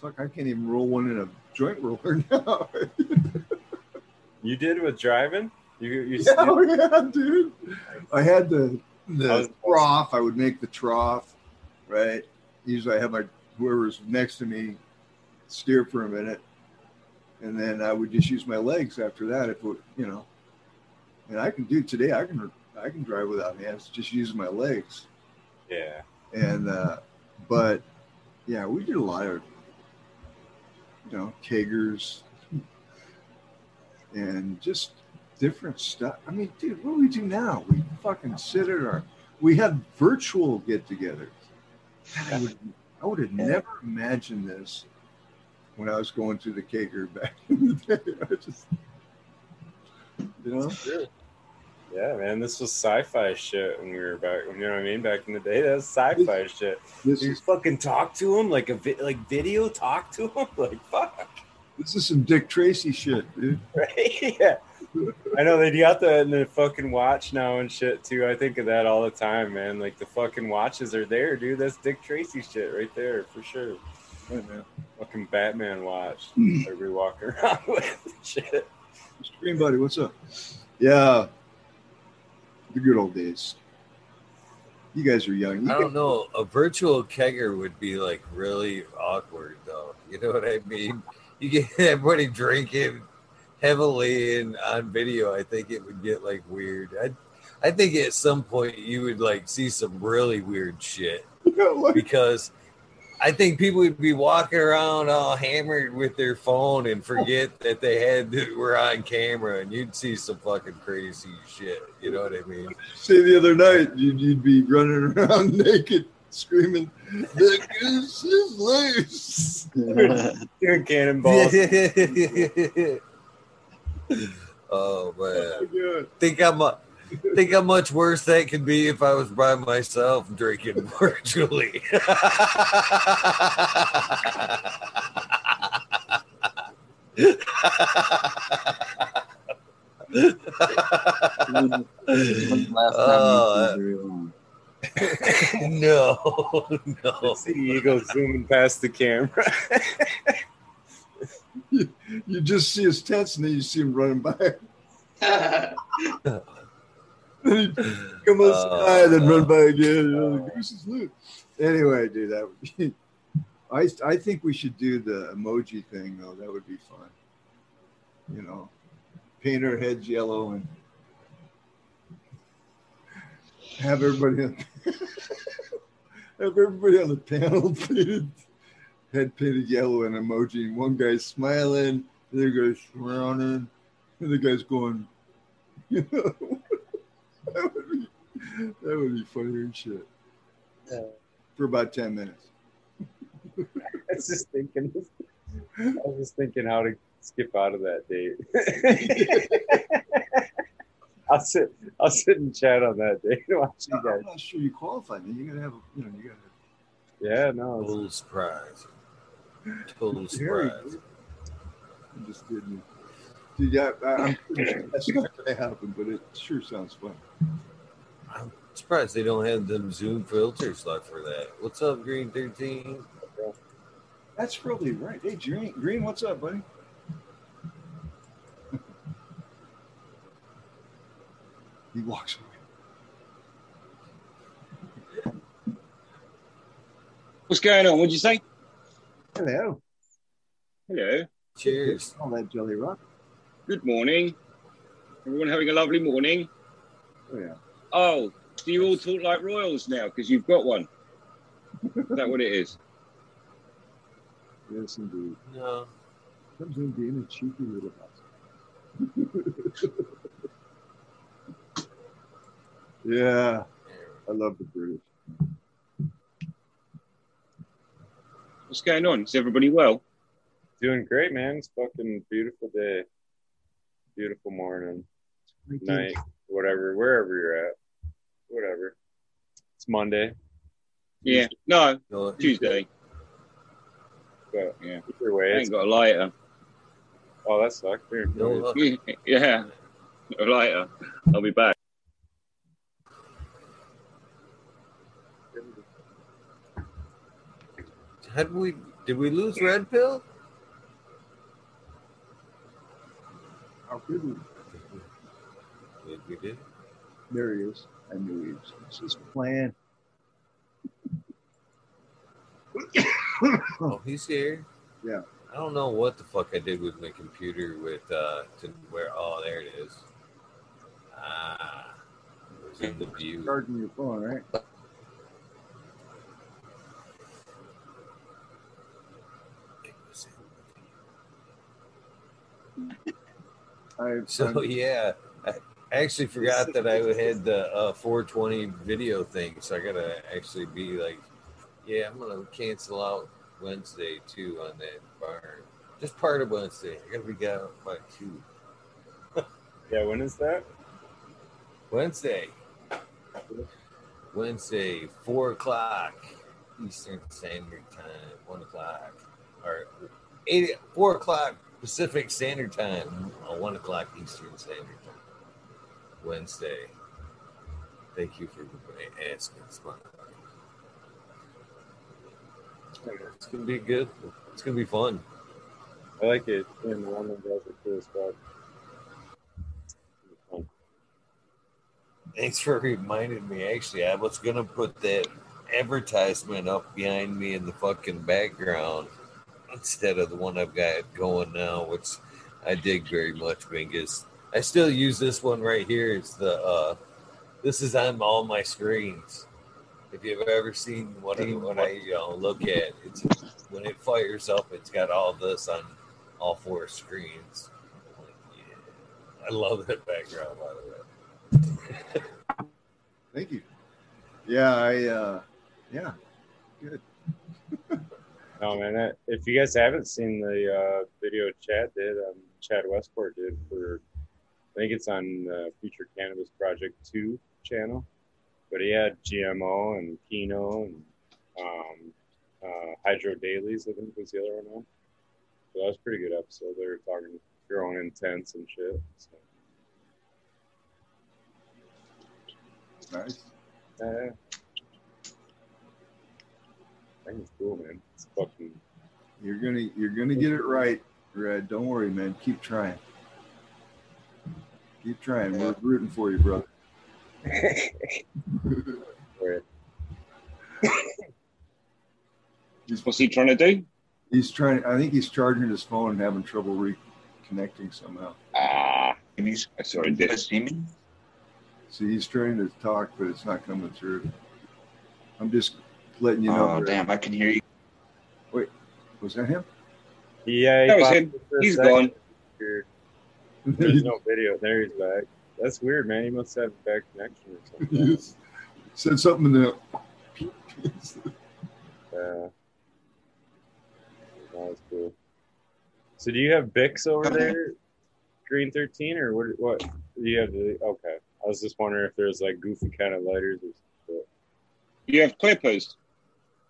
Fuck, I can't even roll one in a joint roller now. You did with driving. You you yeah, oh, yeah, dude. I had the I the was- trough. I would make the trough, right? Usually, I have my whoever's next to me steer for a minute, and then I would just use my legs after that. If it, you know, and I can do today. I can I can drive without hands, just using my legs. yeah. and uh, but yeah, we did a lot of you know kegers. and just different stuff. I mean, dude, what do we do now? We fucking sit at our, we have virtual get-togethers. I would, I would have never imagined this when I was going through the Kager back in the day. I just, you know, Yeah, man, this was sci-fi shit when we were back. You know what I mean? Back in the day, that was sci-fi shit. this You is fucking talk to him like a vi- like video talk to him like fuck. this is some Dick Tracy shit, dude. Right? yeah. I know they got in the fucking watch now and shit too. I think of that all the time, man. Like the fucking watches are there, dude. That's Dick Tracy shit right there for sure. Right, man. Fucking Batman watch. Everybody walking around with shit. Screen buddy, what's up? Yeah, the good old days. You guys are young. You I don't know. A virtual kegger would be like really awkward, though. You know what I mean? You get everybody drinking heavily and on video. I think it would get like weird. I, I think at some point you would like see some really weird shit because I think people would be walking around all hammered with their phone and oh. forget that they had were on camera, and you'd see some fucking crazy shit. You know what I mean? say the other night, you'd, you'd be running around naked, screaming, "The goose is loose!" Doing cannonballs. oh man. Oh, God. think I'm a, think how much worse that could be if I was by myself drinking virtually. Last Uh, no, no. See the eagle zooming past the camera. You just see his tents, and then you see him running by. Uh, then he'd come outside and run by again. Uh, you know, the goose is loose. Anyway, dude, that would be. I I think we should do the emoji thing though. That would be fun. You know, paint our heads yellow and have everybody on, have everybody on the panel painted head painted yellow and emoji, and one guy's smiling, the other guy's frowning, and the other guy's going. You know, that would be that would be funny and shit Yeah. for about ten minutes. I was just thinking. I was just thinking how to skip out of that date. I'll sit. I'll sit and chat on that date and watch you guys. I'm not sure you qualify. Man, you gotta have, a, you know, you gotta. Yeah, no, it's- Total surprise. Total Harry, surprise. I'm just kidding you. Dude, yeah, I, I'm pretty sure that's not gonna happen, but it sure sounds fun. I'm surprised they don't have them Zoom filters left for that. What's up, Green 13? That's probably right. Hey, Green, Green, what's up, buddy? he walks away. What's going on? What'd you say? Hello. Hello. Cheers. All that jelly rock. Good morning. Everyone having a lovely morning. Oh yeah. Oh, do you all talk like royals now because you've got one? Is that what it is? Yes, indeed. No. Comes in being a cheeky little bastard. yeah, I love the British. What's going on? Is everybody well? doing great, man. It's fucking beautiful day, beautiful morning, night, whatever, wherever you're at, whatever. It's Monday, Yeah. No, no. Tuesday. but Yeah. either I way, ain't it's, got a lighter. oh, that sucks. Here, No yeah. A lighter. I'll be back. Had we did we lose Red Pill? How could we? We, we did. There he is. I knew he was. It's his plan. Oh, he's here. Yeah. I don't know what the fuck I did with my computer with uh to where oh there it is. Ah it was in the view. Charging your phone, right? It was in the view. I I, So I'm- yeah, I I actually forgot that I had the uh, 420 video thing. So I gotta actually be like, yeah, I'm gonna cancel out Wednesday too on that barn. Just part of Wednesday. I gotta be out by two. Yeah, when is that? Wednesday. Wednesday, four o'clock Eastern Standard Time, one o'clock, or eight, four o'clock Pacific Standard Time, or one o'clock Eastern Standard Time. Wednesday. Thank you for asking. It's gonna be good. It's gonna be fun. I like it. And the one that does it cool as fuck. Thanks for reminding me. Actually, I was gonna put that advertisement up behind me in the fucking background instead of the one I've got going now, which I dig very much because I still use this one right here. It's the uh this is on all my screens. If you've ever seen what I, what I you know, look at, it's when it fires up, it's got all this on all four screens. Like, yeah. I love that background, by the way. thank you. Yeah, I uh, yeah. No man, that, if you guys haven't seen the uh, video Chad did, um, Chad Westport did for, I think it's on uh, Future Cannabis Project Two channel, but he had GMO and Kino and um, uh, Hydro Dailies. I think was the other one on. So that was a pretty good episode. They were talking growing intense and shit. So, Nice. uh, I think it's cool, man. It's fucking You're gonna you're gonna get it right, Red. Don't worry, man. Keep trying. Keep trying. We're rooting for you, brother. weird. What's he trying to do? He's trying. I think he's charging his phone and having trouble reconnecting somehow. Ah, Can you I did. guys see me? See, he's trying to talk, but it's not coming through. I'm just letting you know. oh, damn. I can hear you. Wait, was that him? Yeah, That was him. in for a He's second. gone. There's no video. There he's back. That's weird, man. He must have a bad connection or something. Yes. Said something in the. Yeah. That was cool. So do you have Bics over there, Green Thirteen, or what? What do you have? The okay. I was just wondering if there's like goofy kind of lighters or something. You have clippers.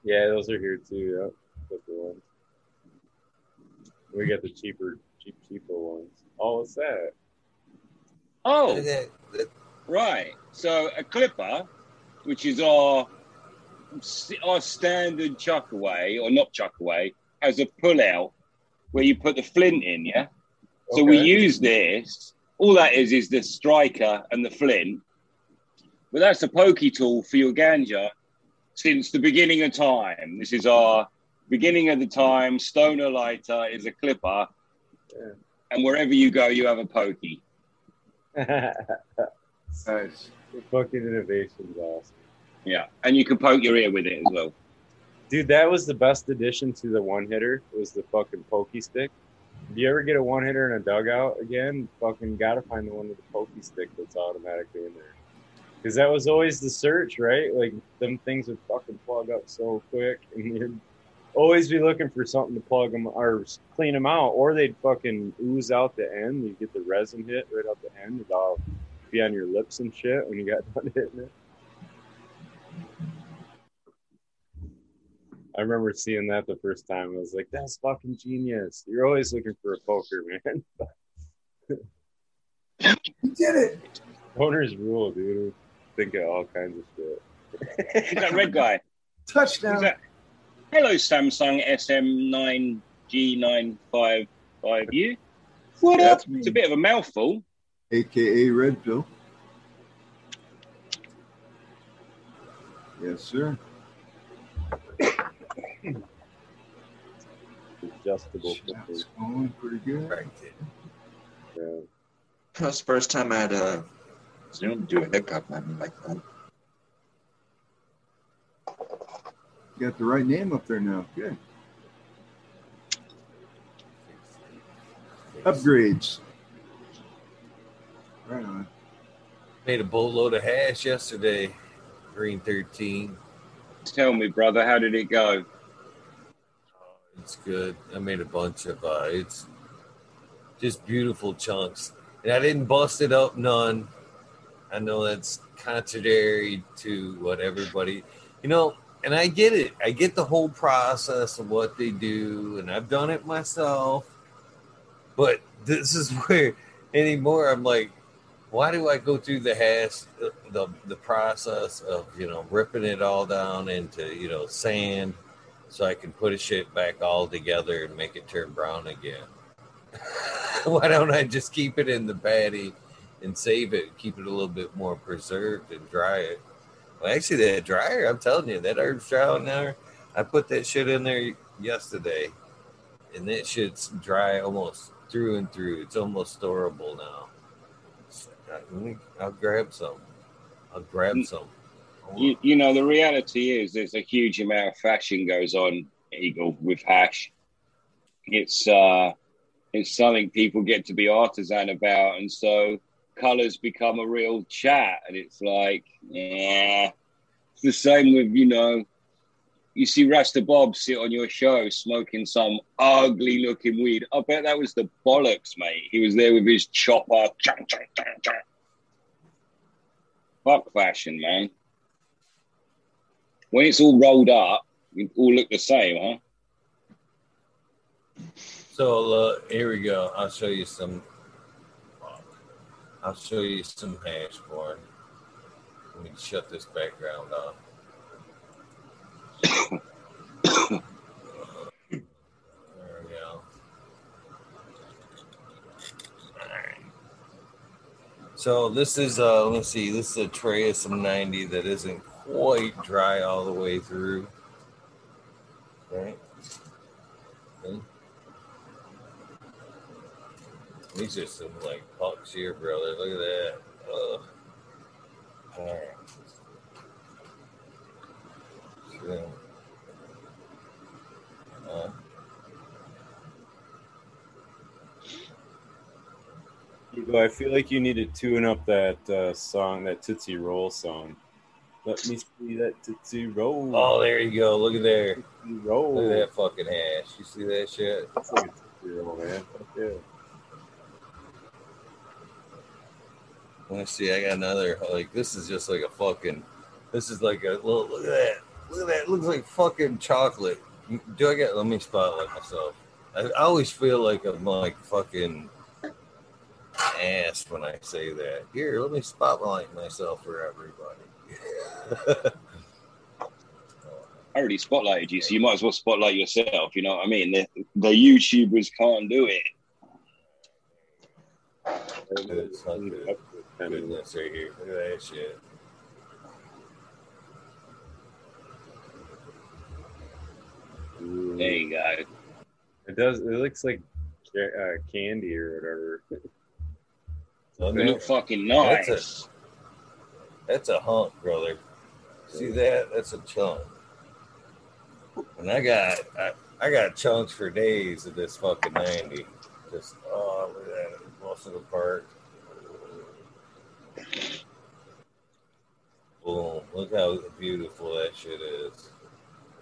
Yeah, those are here too. Yep. We got the cheaper, cheap, cheaper ones. Oh, what's that? Oh, right. So a clipper, which is our our standard chuck away or not chuck away, has a pull out where you put the flint in. Yeah. So we use this. All that is is the striker and the flint. But that's a pokey tool for your ganja since the beginning of time. This is our beginning of the time. Stoner lighter is a clipper. Yeah. And wherever you go, you have a pokey. Nice. The fucking innovation's awesome. Yeah. And you can poke your ear with it as well. Dude, that was the best addition to the one hitter. Was the fucking pokey stick. If you ever get a one hitter in a dugout again, fucking gotta find the one with the pokey stick that's automatically in there. Because that was always the search, right? Like them things would fucking plug up so quick, and you'd always be looking for something to plug them or clean them out, or they'd fucking ooze out the end. You get the resin hit right out the end. It'd all be on your lips and shit when you got done hitting it. I remember seeing that the first time. I was like, "That's fucking genius." You're always looking for a poker, man. you did it. Owners rule, dude. Think of all kinds of shit. Who's that red guy? Touchdown. that? Hello, Samsung SM9G955U. What Yeah, up? me. It's a bit of a mouthful. AKA Red Pill. Yes, sir. Adjustable. That's going pretty good. right. Yeah. That's the first time I had a Zoom do a hiccup on me like that. You got the right name up there now. Good. Upgrades. Right on. Made a boatload of hash yesterday. Green 13. Tell me, brother, how did it go? It's good. I made a bunch of uh it's just beautiful chunks. And I didn't bust it up none. I know that's contrary to what everybody you know, and I get it. I get the whole process of what they do, and I've done it myself. But this is where anymore I'm like, why do I go through the hash the the process of you know ripping it all down into you know sand so I can put a shit back all together and make it turn brown again. Why don't I just keep it in the batty and save it, keep it a little bit more preserved and dry it? Well, actually, that dryer, I'm telling you, that herbs dry in there. I put that shit in there yesterday, and that shit's dry almost through and through. It's almost storable now. Let me- I'll grab some. I'll grab some. You, you know, the reality is there's a huge amount of fashion goes on, Eagle, with hash. It's uh, it's something people get to be artisan about, and so colors become a real chat, and it's like, yeah, it's the same with you know. You see Rasta Bob sit on your show smoking some ugly looking weed. I bet that was the bollocks, mate. He was there with his chopper. Fuck fashion, man. When it's all rolled up, it all look the same, huh? So uh, here we go. I'll show you some. I'll show you some hash corn. Let me shut this background off. there we go. So this is uh let's see, this is a tray of some 90 that isn't quite dry all the way through. Right? Okay. These are some like pucks here, brother. Look at that. Ugh. All right. So, uh, Hugo, I feel like you need to tune up that uh, song, that Tootsie Roll song. Let me see that Tootsie Roll. oh, there you go. Look at there. Tootsie Roll. Look at that fucking hash. You see that shit? That's like a Tootsie Roll, man. Fuck yeah. Let me see. I got another. Like this is just like a fucking. This is like a little. Look at that. Look at that. It looks like fucking chocolate. Do I get? Let me spotlight myself. I, I always feel like I'm like fucking ass when I say that. Here, let me spotlight myself for everybody. I already spotlighted you, so you might as well spotlight yourself. You know what I mean? The, the YouTubers can't do it. It's not good. Look at right here. Look at that shit. Ooh. There you go. It does. It looks like uh, candy or whatever. Look They at look it. fucking That's nice. That's a hunk, brother. See that? That's a chunk. And I got I, I got chunks for days of this fucking 90. Just oh look at that. It busted apart. Boom. Look how beautiful that shit is.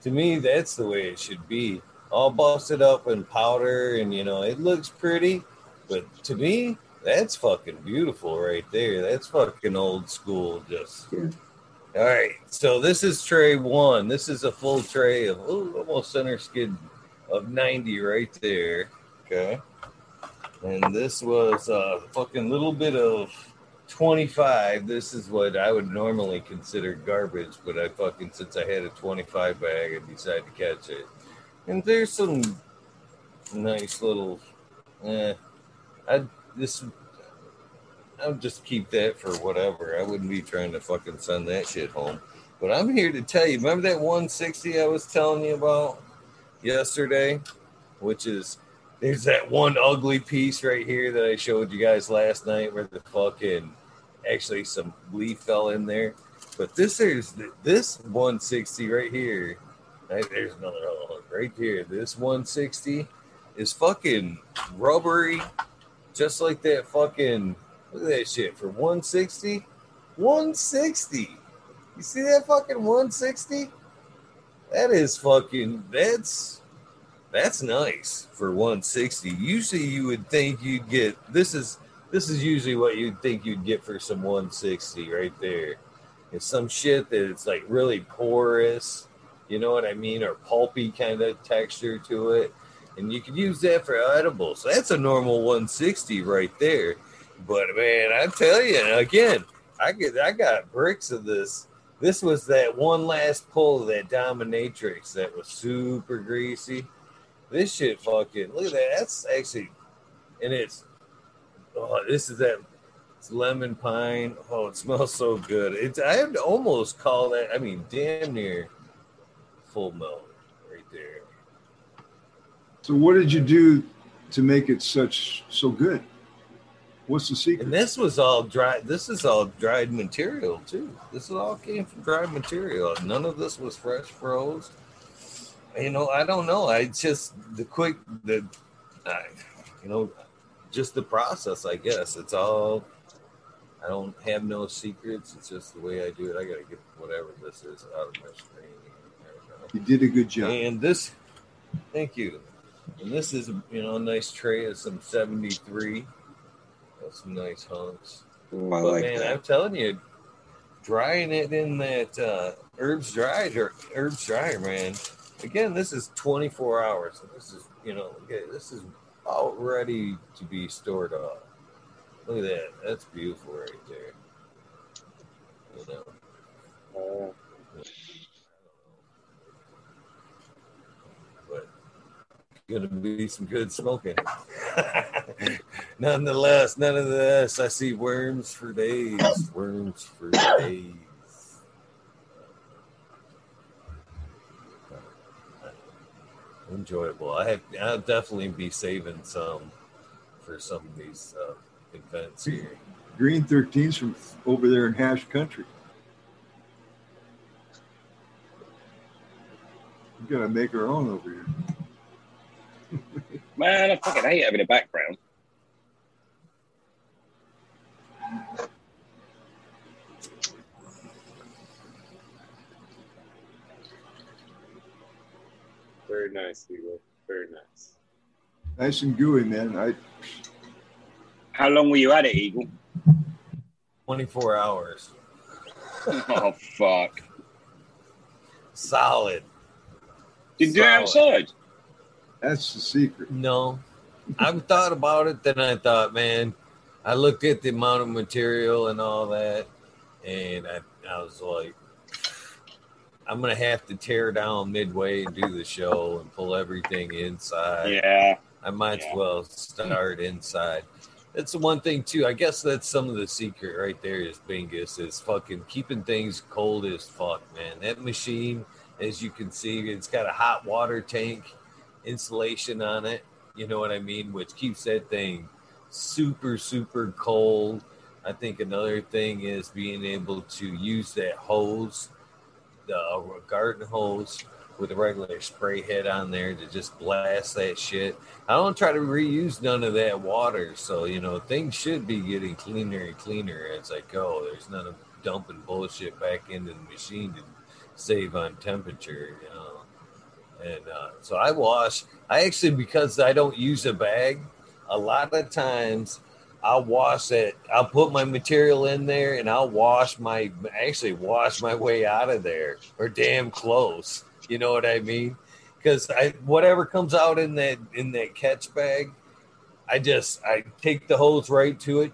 To me, that's the way it should be. All busted up in powder and you know, it looks pretty, but to me, that's fucking beautiful right there. That's fucking old school just all right, so this is tray one. This is a full tray of ooh, almost center skid of 90 right there. Okay. And this was a fucking little bit of 25. This is what I would normally consider garbage, but I fucking, since I had a 25 bag, I decided to catch it. And there's some nice little, eh, I, this I'll just keep that for whatever. I wouldn't be trying to fucking send that shit home. But I'm here to tell you. Remember that 160 I was telling you about yesterday? Which is there's that one ugly piece right here that I showed you guys last night where the fucking actually some leaf fell in there. But this is this 160 right here. Right, there's another hook right here. This 160 is fucking rubbery, just like that fucking Look at that shit for 160. 160. You see that fucking 160? That is fucking that's that's nice for 160. Usually you would think you'd get this is this is usually what you'd think you'd get for some 160 right there. It's some shit that it's like really porous, you know what I mean, or pulpy kind of texture to it. And you could use that for edibles. That's a normal 160 right there. But man, I tell you again, I get I got bricks of this. This was that one last pull of that dominatrix that was super greasy. This shit fucking look at that. That's actually and it's oh this is that it's lemon pine. Oh, it smells so good. It's I would almost call that I mean damn near full melt right there. So what did you do to make it such so good? What's the secret? And this was all dry. This is all dried material too. This is all came from dried material. None of this was fresh froze. You know, I don't know. I just the quick the, I, you know, just the process. I guess it's all. I don't have no secrets. It's just the way I do it. I gotta get whatever this is out of my screen. There go. You did a good job. And this, thank you. And this is, you know, a nice tray of some 73. That's some nice hunks. Ooh, I but like man, that. I'm telling you, drying it in that uh, herbs dryer, herbs dryer, man. Again, this is 24 hours. This is, you know, okay, this is all ready to be stored up. Look at that. That's beautiful right there. You know. But gonna be some good smoking. Nonetheless, nonetheless, I see worms for days. Worms for days. Enjoyable. I have. I'll definitely be saving some for some of these uh, events here. Green 13's from over there in Hash Country. We gotta make our own over here. Man, I fucking hate having a background. Very nice, Eagle. Very nice. Nice and gooey, man. I How long were you at it, Eagle? 24 hours. oh fuck! Solid. Did you do it outside? that's the secret. No, I've thought about it. Then I thought, man, I looked at the amount of material and all that, and I, I was like, I'm gonna have to tear down midway and do the show and pull everything inside. Yeah. I might Yeah. as well start inside. That's the one thing too. I guess that's some of the secret right there is Bingus is fucking keeping things cold as fuck, man. That machine, as you can see, it's got a hot water tank insulation on it. You know what I mean? Which keeps that thing super, super cold. I think another thing is being able to use that hose, uh, garden hose with a regular spray head on there to just blast that shit. I don't try to reuse none of that water, so you know things should be getting cleaner and cleaner as I go. There's none of dumping bullshit back into the machine to save on temperature, you know. And uh, so I wash. I actually because I don't use a bag, a lot of times I'll wash it. I'll put my material in there and I'll wash my actually wash my way out of there or damn close. You know what I mean? Because I whatever comes out in that in that catch bag, I just I take the hose right to it,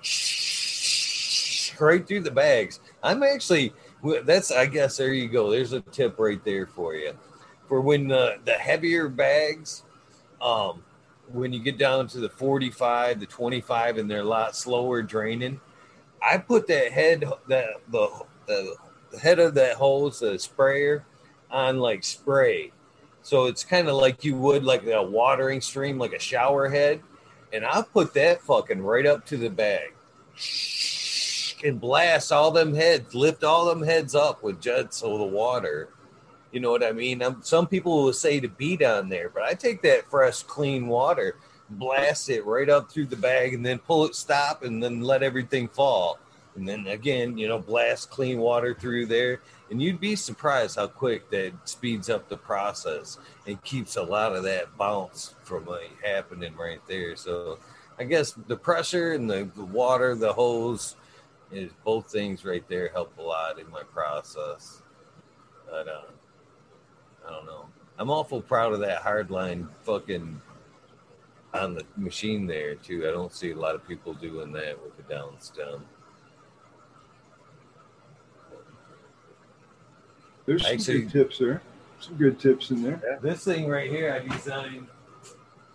right through the bags. I'm actually that's I guess there you go. There's a tip right there for you. For when the the heavier bags, um, when you get down to the 45, the 25, and they're a lot slower draining, I put that head that the the, the head of that hose, the sprayer, on like spray. So it's kind of like you would like a watering stream, like a shower head. And I'll put that fucking right up to the bag and blast all them heads, lift all them heads up with jets of the water. You know what I mean? Um some people will say to beat on there, but I take that fresh, clean water, blast it right up through the bag and then pull it stop and then let everything fall. And then again, you know, blast clean water through there. And you'd be surprised how quick that speeds up the process and keeps a lot of that bounce from uh, happening right there. So I guess the pressure and the, the water, the hose, is both things right there help a lot in my process. But uh, I don't know. I'm awful proud of that hardline fucking on the machine there too. I don't see a lot of people doing that with the down stem. There's some Actually- good tips there. Some good tips in there. This thing right here, I designed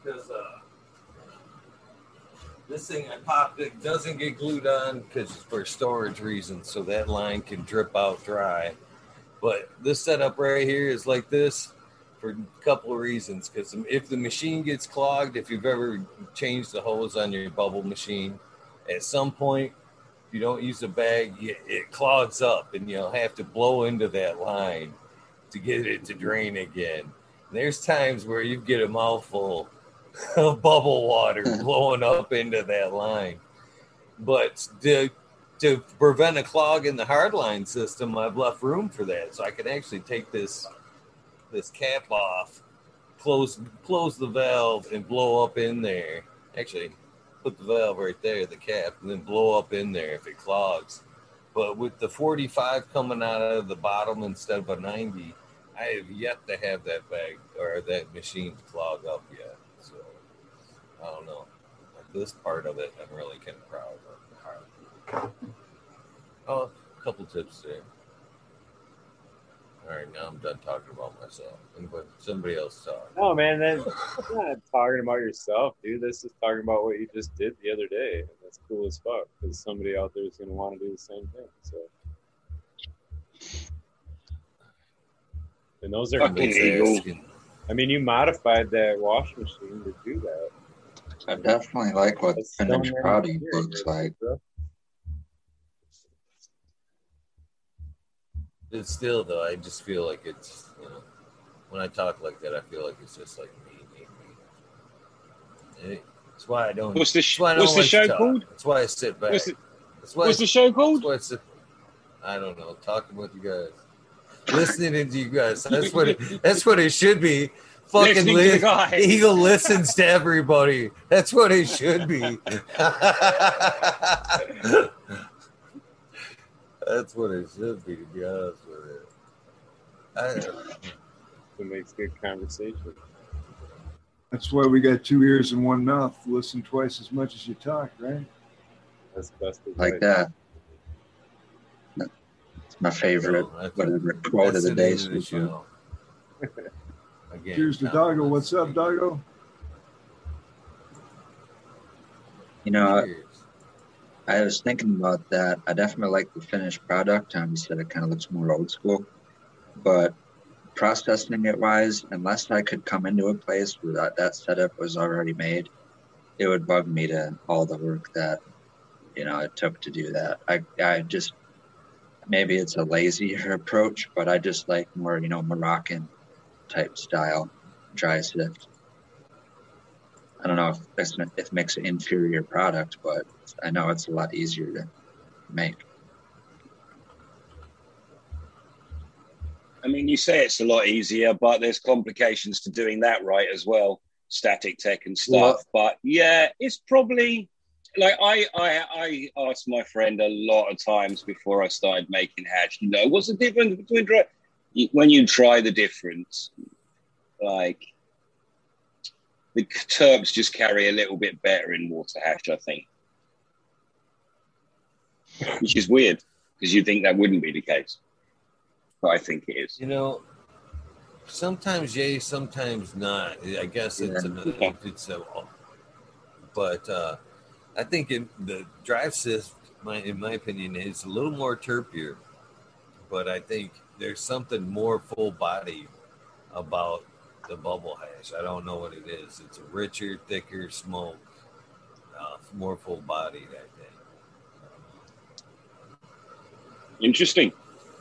because uh, this thing I popped it doesn't get glued on because it's for storage reasons, so that line can drip out dry. But this setup right here is like this for a couple of reasons. Because if the machine gets clogged, if you've ever changed the hose on your bubble machine, at some point if you don't use a bag, it clogs up, and you'll have to blow into that line to get it to drain again. There's times where you get a mouthful of bubble water blowing up into that line. But to, to prevent a clog in the hardline system, I've left room for that. So I can actually take this this cap off, close close the valve and blow up in there. Actually, put the valve right there, the cap, and then blow up in there if it clogs. But with the 45 coming out of the bottom instead of a 90, I have yet to have that bag or that machine clog up yet. So I don't know. This part of it, I'm really kind of proud. Oh, a couple tips there. All right, now I'm done talking about myself. Anybody, somebody else talk. No, man, then you're not talking about yourself, dude. This is talking about what you just did the other day. And that's cool as fuck because somebody out there is going to want to do the same thing. So, and those are, Fucking Just eagle. I mean, you modified that wash machine to do that. I definitely like what the That's done finished product looks like. bro. But still, though, I just feel like it's you know, when I talk like that, I feel like it's just like me, me, me. That's why I don't. What's the sh- why I what's don't the show talk. called? That's why I sit back. What's the, that's why. what's I, the show that's called? why I sit. I don't know. Talking with you guys, listening to you guys. That's what. It, that's what it should be. Fucking Listening to the li- Eagle listens to everybody. That's what it should be. That's what it should be, to be honest with you. I, It makes good conversation. That's why we got two ears and one mouth. Listen twice as much as you talk, right? That's the best advice. Like that. It's my favorite so that's- whatever quote of the the day. name of the show. Again, Cheers to Doggo. What's up, Doggo? You know, Cheers. I was thinking about that. I definitely like the finished product. Tom, you said it kind of looks more old school, but processing it wise, unless I could come into a place where that, that setup was already made, it would bug me to all the work that you know it took to do that. I I just maybe it's a lazier approach, but I just like more you know Moroccan type style dry sift. I don't know if that's if it makes an inferior product, but I know it's a lot easier to make. I mean, you say it's a lot easier, but there's complications to doing that right as well, static tech and stuff. But yeah, it's probably like I, I I asked my friend a lot of times before I started making hash. You know, what's the difference between dry? When you try the difference, like the terps just carry a little bit better in water hash, I think, which is weird because you think that wouldn't be the case, but I think it is. You know, sometimes yay, sometimes not. I guess it's Yeah. a, it's a, but uh, I think in the dry sift, my in my opinion, is a little more terpier. But I think there's something more full body about the bubble hash. I don't know what it is. It's a richer, thicker smoke, uh, more full bodied. I think. Interesting.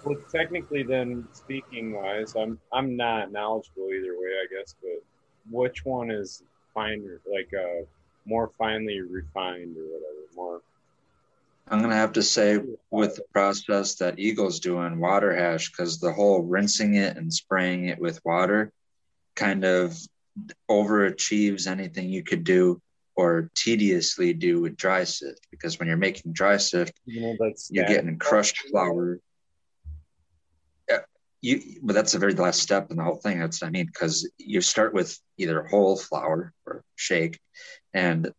Well, technically, then speaking wise, I'm I'm not knowledgeable either way, I guess. But which one is finer, like uh, more finely refined or whatever. More I'm gonna have to say with the process that Eagle's doing, water hash, because the whole rinsing it and spraying it with water kind of overachieves anything you could do or tediously do with dry sift. Because when you're making dry sift, you know that's you're getting crushed flour. Yeah, you, but that's the very last step in the whole thing. That's what I mean, because you start with either whole flour or shake, and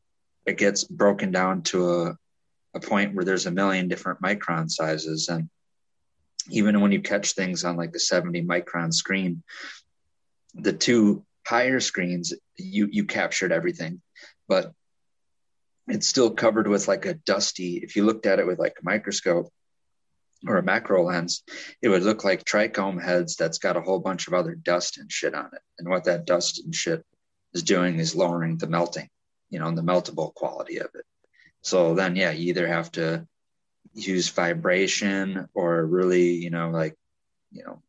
it gets broken down to a, a point where there's a million different micron sizes. And even when you catch things on like the 70 micron screen, the two higher screens, you you captured everything, but it's still covered with like a dusty. If you looked at it with like a microscope or a macro lens, it would look like trichome heads that's got a whole bunch of other dust and shit on it. And what that dust and shit is doing is lowering the melting, you know, and the meltable quality of it. So then, yeah, you either have to use vibration or really, you know, like, you know,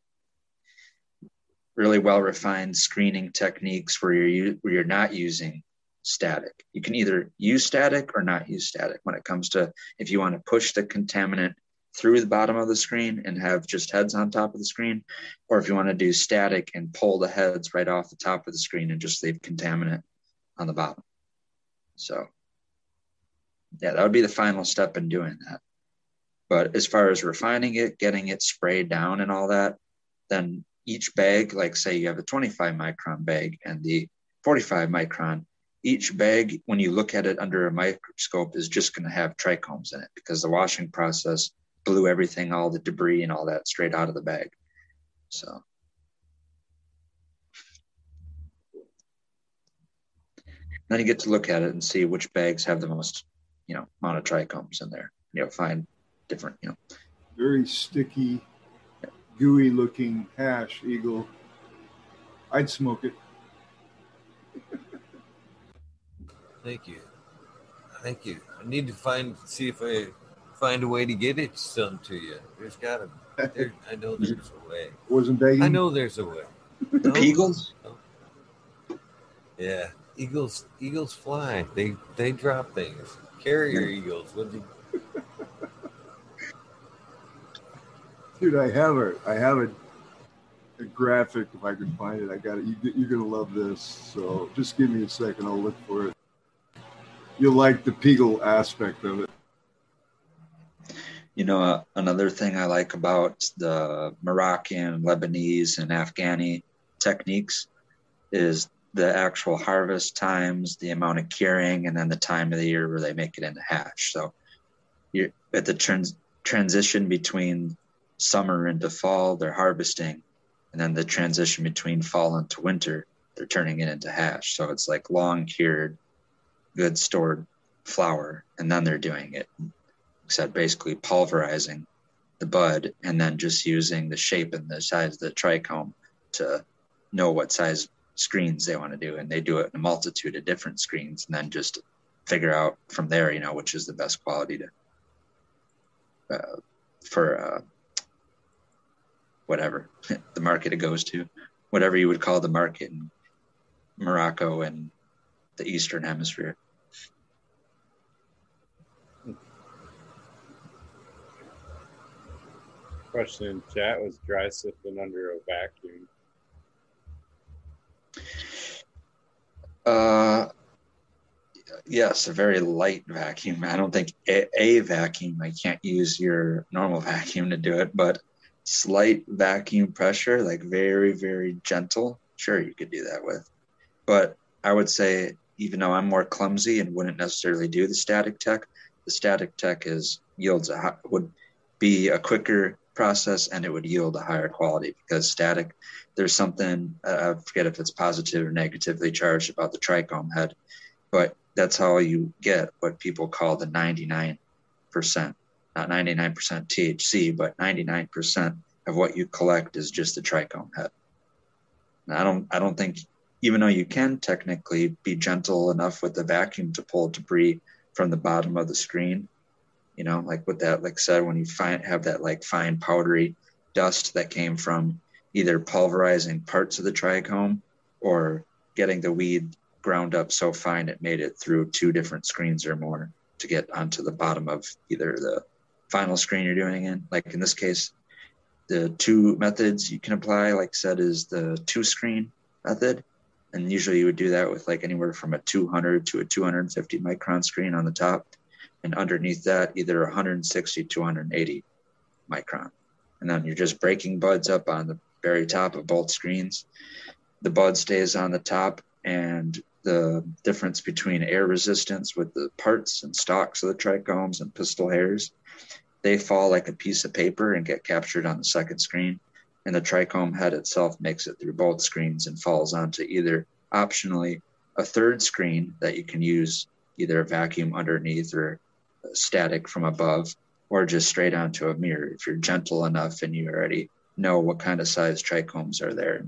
really well refined screening techniques where you're where you're not using static. You can either use static or not use static when it comes to if you want to push the contaminant through the bottom of the screen and have just heads on top of the screen, or if you want to do static and pull the heads right off the top of the screen and just leave contaminant on the bottom. So, yeah, that would be the final step in doing that. But as far as refining it, getting it sprayed down and all that, then each bag, like say you have a 25 micron bag and the 45 micron, each bag, when you look at it under a microscope, is just going to have trichomes in it because the washing process blew everything, all the debris and all that straight out of the bag. So, then you get to look at it and see which bags have the most, you know, amount of trichomes in there. You know, find different, you know, Very sticky, gooey looking hash, Eagle. I'd smoke it. Thank you. Thank you. I need to find see if I find a way to get it some to you. There's gotta there, I know there's a way. Wasn't begging. I know there's a way. the No, Yeah. Eagles eagles fly. They they drop things. Carrier eagles. What do you, Dude, I have a, I have a, a graphic if I can find it. I got it. You, you're gonna love this. So just give me a second. I'll look for it. You'll like the Peagle aspect of it. You know, uh, another thing I like about the Moroccan, Lebanese, and Afghani techniques is the actual harvest times, the amount of curing, and then the time of the year where they make it into hash. So you're at the trans- transition between summer into fall, they're harvesting, and then the transition between fall into winter, they're turning it into hash. So it's like long cured, good stored flour, and then they're doing it. Except basically pulverizing the bud and then just using the shape and the size of the trichome to know what size screens they want to do. And they do it in a multitude of different screens and then just figure out from there, you know, which is the best quality to uh, for uh, whatever the market it goes to, whatever you would call the market in Morocco and the Eastern Hemisphere. Question in chat was dry sifting under a vacuum. Uh, yes, a very light vacuum. I don't think a, a vacuum. I can't use your normal vacuum to do it, but slight vacuum pressure, like very, very gentle. Sure, you could do that with. But I would say, even though I'm more clumsy and wouldn't necessarily do the static tech, the static tech is yields a would be a quicker process and it would yield a higher quality because static there's something uh, I forget if it's positive or negatively charged about the trichome head, but that's how you get what people call the 99%, not 99% THC, but 99% of what you collect is just the trichome head. And I don't, I don't think, even though you can technically be gentle enough with the vacuum to pull debris from the bottom of the screen, you know, like with that, like said, when you find have that like fine powdery dust that came from either pulverizing parts of the trichome or getting the weed ground up so fine it made it through two different screens or more to get onto the bottom of either the final screen you're doing in. Like in this case, the two methods you can apply, like said, is the two screen method. And usually you would do that with like anywhere from a 200 to a 250 micron screen on the top. And underneath that, either 160 to 180 micron. And then you're just breaking buds up on the very top of both screens. The bud stays on the top, and the difference between air resistance with the parts and stalks of the trichomes and pistil hairs, they fall like a piece of paper and get captured on the second screen. And the trichome head itself makes it through both screens and falls onto either optionally a third screen that you can use either a vacuum underneath or static from above or just straight onto a mirror if you're gentle enough and you already know what kind of size trichomes are there.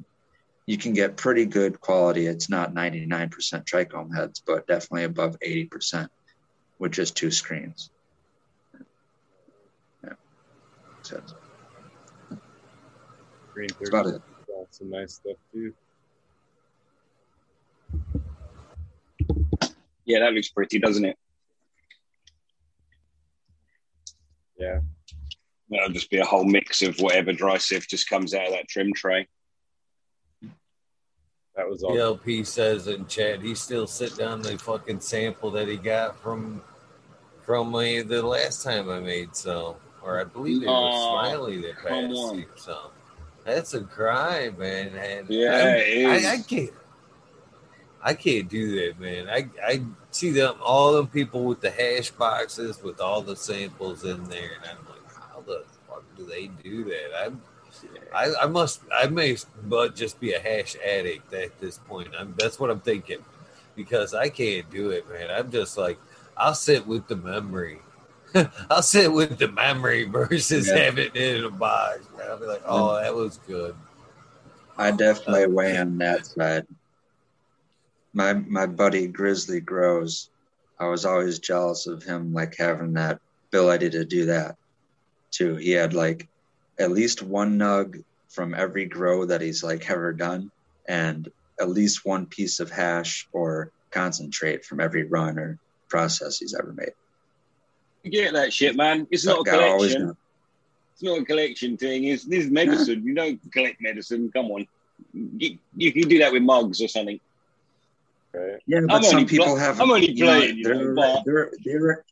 You can get pretty good quality. It's not 99% trichome heads, but definitely above 80% with just two screens. Yeah. So Green that's about it. got some nice stuff too. Yeah, that looks pretty, doesn't it? Yeah. That'll just be a whole mix of whatever dry sift just comes out of that trim tray. That was all. PLP says in chat he still sitting on the fucking sample that he got from from me the last time I made some, or I believe it was Aw, Smiley that passed on. you some. That's a crime, man. And Yeah, I'm- it is. I, I can't. I can't do that, man. I I see them all them people with the hash boxes with all the samples in there, and I'm like, how the fuck do they do that? I'm I, I must I may but just be a hash addict at this point. I'm that's what I'm thinking. Because I can't do it, man. I'm just like I'll sit with the memory. I'll sit with the memory versus Yeah. having it in a box. Man. I'll be like, oh, that was good. I definitely weigh on that side. My my buddy Grizzly Grows, I was always jealous of him like having that ability to do that too. He had like at least one nug from every grow that he's like ever done, and at least one piece of hash or concentrate from every run or process he's ever made. You get that shit, man. It's That not a collection. It's not a collection thing. It's this is medicine. You don't collect medicine. Come on. You, you can do that with mugs or something. Right. Yeah, but I'm some people pl- have. I'm only you know, they're, know, they're, they're,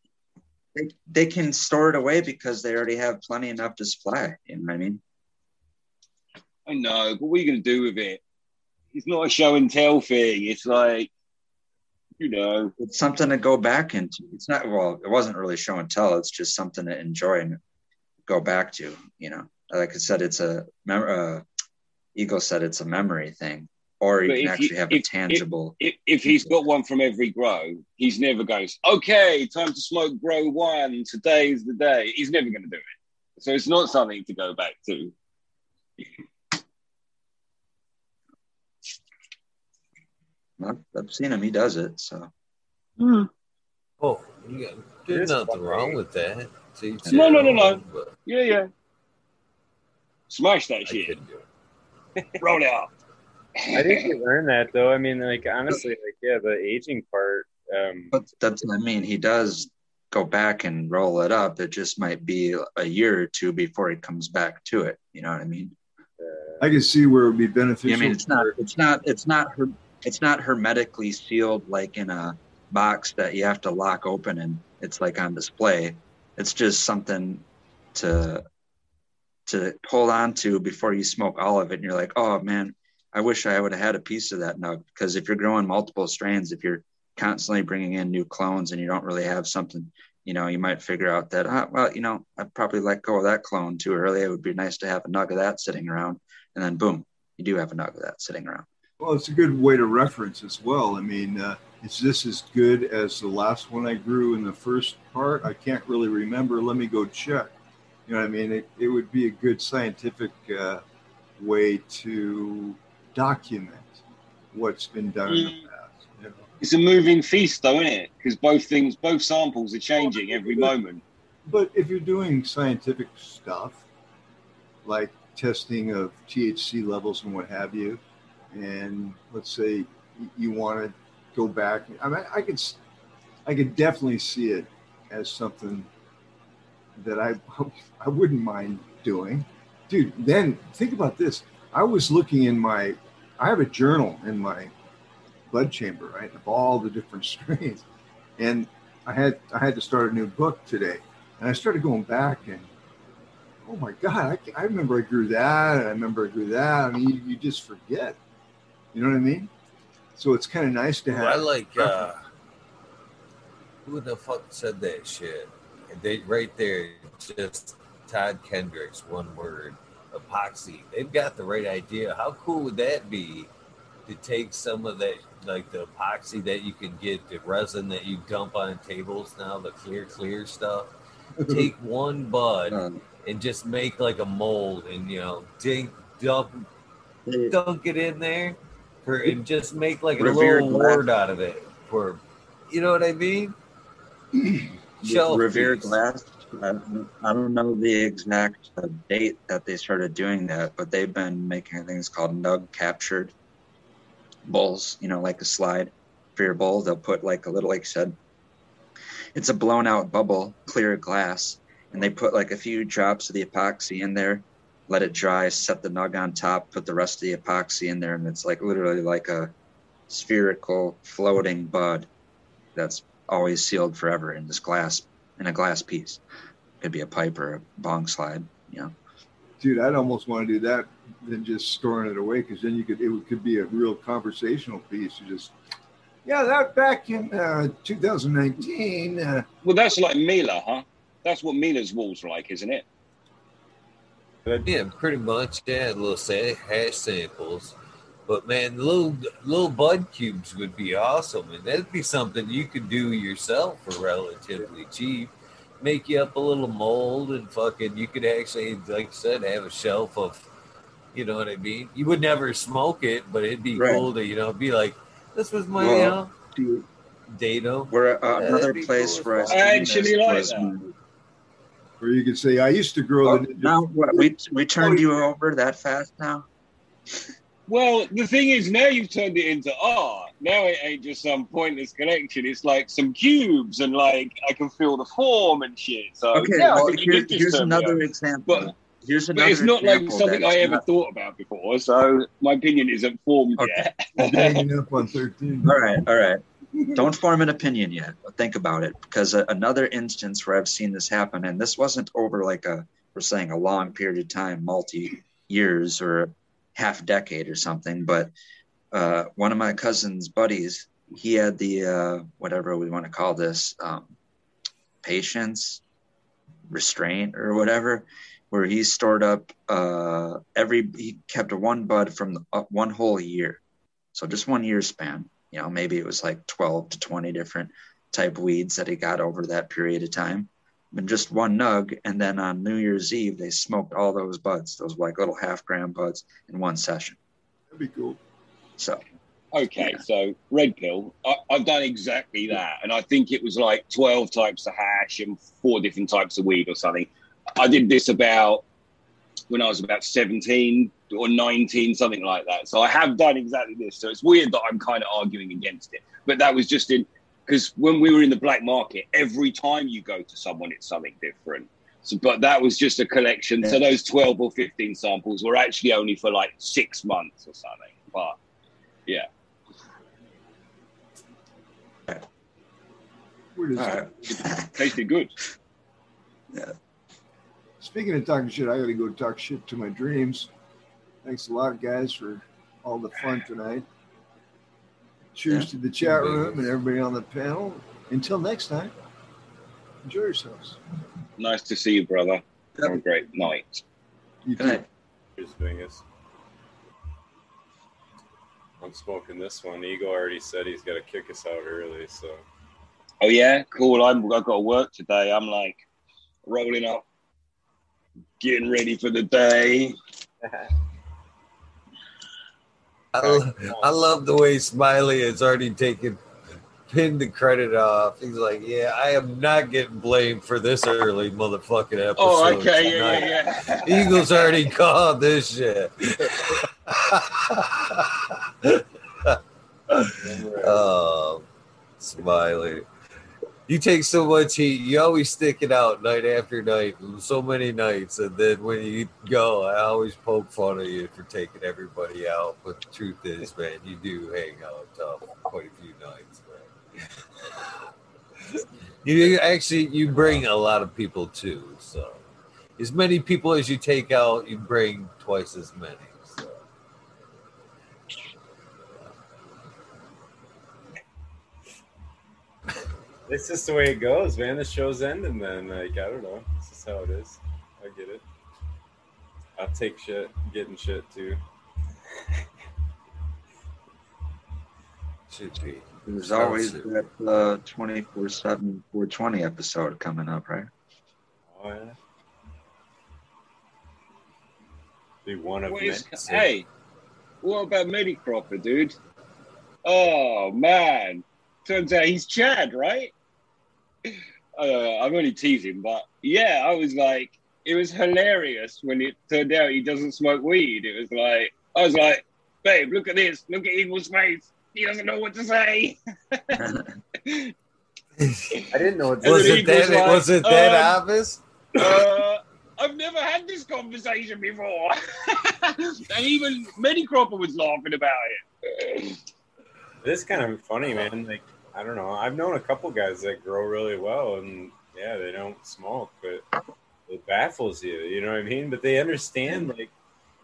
they, they can store it away because they already have plenty enough to supply. You know what I mean? I know, but what are you going to do with it? It's not a show and tell thing. It's like, you know, It's something to go back into. It's not well. It wasn't really show and tell. It's just something to enjoy and go back to. You know, like I said, it's a mem- uh, Eagle said it's a memory thing, or you But can if you- actually have if- a tangible. if, if he's got one from every grow, he's never goes, okay, time to smoke grow one. Today's the day. He's never going to do it. So it's not something to go back to. I've, I've seen him. He does it. So Mm. Oh, you there's nothing wrong with that. To No, no, no, no. but Yeah, yeah. Smash that I shit. couldn't do it. Roll it out. I think you learn that though. I mean, like honestly, like yeah, the aging part. Um, But that's what I mean. He does go back and roll it up. It just might be a year or two before he comes back to it. You know what I mean? uh, I can see where it would be beneficial. I mean, it's not, it's not, it's not, her, it's not hermetically sealed like in a box that you have to lock open and it's like on display. It's just something to to hold on to before you smoke all of it. And you're like, oh man, I wish I would have had a piece of that nug. Because if you're growing multiple strains, if you're constantly bringing in new clones and you don't really have something, you know, you might figure out that, ah, well, you know, I probably let go of that clone too early. It would be nice to have a nug of that sitting around. And then boom, you do have a nug of that sitting around. Well, it's a good way to reference as well. I mean, uh, is this as good as the last one I grew in the first part? I can't really remember. Let me go check. You know what I mean? It, it would be a good scientific uh, way to document what's been done in the mm. past. You know? It's a moving feast, though, isn't it? Because both things, both samples are changing every moment. But if you're doing scientific stuff, like testing of THC levels and what have you, and let's say you want to go back. I mean, I could, s- I could definitely see it as something that I, I wouldn't mind doing, dude. Then think about this. I was looking in my, I have a journal in my bud chamber, right, of all the different strains, and I had, I had to start a new book today, and I started going back and. Oh my God! I, I remember I grew that, and I remember I grew that. I mean, you, you just forget. You know what I mean? So it's kind of nice to have. I like uh who the fuck said that shit? They right there, just Todd Kendricks, one word, epoxy. They've got the right idea. How cool would that be to take some of that like the epoxy that you can get, the resin that you dump on tables now, the clear clear stuff. Take one bud Um, and just make like a mold and you know, dink dump dunk it in there for and just make like a little glass. word out of it for you know what I mean? Shelf Revere. Glass. I, don't know the exact uh, date that they started doing that, but they've been making things called nug captured bowls. You know, like a slide for your bowl. They'll put like a little, like I said, it's a blown out bubble, clear glass, and they put like a few drops of the epoxy in there, let it dry, set the nug on top, put the rest of the epoxy in there, and it's like literally like a spherical floating bud that's always sealed forever in this glass in a glass piece. Could be a pipe or a bong slide, you know. dude, I'd almost want to do that than just storing it away because then you could it could be a real conversational piece. You just, yeah, that back in uh, 2019. Uh, Well, that's like Mila, huh? That's what Mila's walls are like, isn't it? Yeah, pretty much. Yeah, little sa- hash samples. But man, little little bud cubes would be awesome, and that'd be something you could do yourself for relatively cheap. Make you up a little mold and fucking. You could actually, like I said, have a shelf of, you know what I mean. You would never smoke it, but it'd be Right. cool to you know be like, this was my Well, you know Dude, datum. Where uh, Yeah, another place cool where I as seen fuck. I actually like was that. when- or you could say, I used to grow Oh, the now what, we we turned you over that fast now. Well, the thing is, now you've turned it into art. Now it ain't just some pointless collection. It's like some cubes and like I can feel the form and shit. So Okay, yeah, well here, here's turn me another example. But- here's But another. it's not like something I ever not- thought about before. So my opinion isn't formed Okay. yet. hanging up on 13. All right, all right. Don't form an opinion yet, but think about it because a, uh, another instance where I've seen this happen, and this wasn't over like a we're saying a long period of time, multi years or half decade or something, but uh, one of my cousin's buddies, he had the uh, whatever we want to call this um, patience, restraint, or whatever, where he stored up uh, every he kept one bud from the, uh, one whole year, so just one year span you know maybe it was like 12 to 20 different type weeds that he got over that period of time and just one nug and then on new year's eve they smoked all those buds those like little half gram buds in one session That'd be cool. so Okay, so red pill. I, I've done exactly that, and I think it was like twelve types of hash and four different types of weed or something. I did this about when I was about seventeen or nineteen, something like that. So I have done exactly this. So it's weird that I'm kind of arguing against it, but that was just in because when we were in the black market, every time you go to someone, it's something different. So, but that was just a collection. So those twelve or fifteen samples were actually only for like six months or something. But yeah. Where does all right tasted good. Speaking of talking shit, I got to go talk shit to my dreams. Thanks a lot, guys, for all the fun tonight. Cheers Yeah. to the chat room and everybody on the panel. Until next time, enjoy yourselves. Nice to see you, brother. Have a great night. You Good too. night. Here's Bingus. I'm smoking this one. Eagle already said he's got to kick us out early, so Oh yeah, cool. I'm I've got to work today. I'm like rolling up, getting ready for the day. I, lo- I love the way Smiley has already taken pinned the credit off. He's like, "Yeah, I am not getting blamed for this early motherfucking episode." Oh, okay, tonight." yeah, yeah, yeah. Eagles already called this shit. Um, oh violated. You take so much heat, you always stick it out night after night, so many nights, and then when you go, I always poke fun at you for taking everybody out. But the truth is, man, you do hang out tough quite a few nights, man. You actually you bring a lot of people too, so as many people as you take out, you bring twice as many. It's just the way it goes, man. The show's ending, then like I don't know. This is how it is. I get it. I'll take shit, getting shit too. Should be. There's always that uh, 24 7 420 episode coming up, right? Oh yeah. Be one of What many. hey, what about Medicropper, dude? Oh man, turns out he's Chad, right? Uh, I'm only teasing, but yeah, I was like, it was hilarious when it turned out he doesn't smoke weed. It was like, I was like, babe, look at this, look at Eagle's face. He doesn't know what to say. I didn't know what And Was it that? like, was it that um, obvious? uh, I've never had this conversation before. and even Medicropper was laughing about it. This is kind of funny, man. Like I don't know. I've known a couple guys that grow really well, and yeah, they don't smoke, but it baffles you. You know what I mean? But they understand. Like,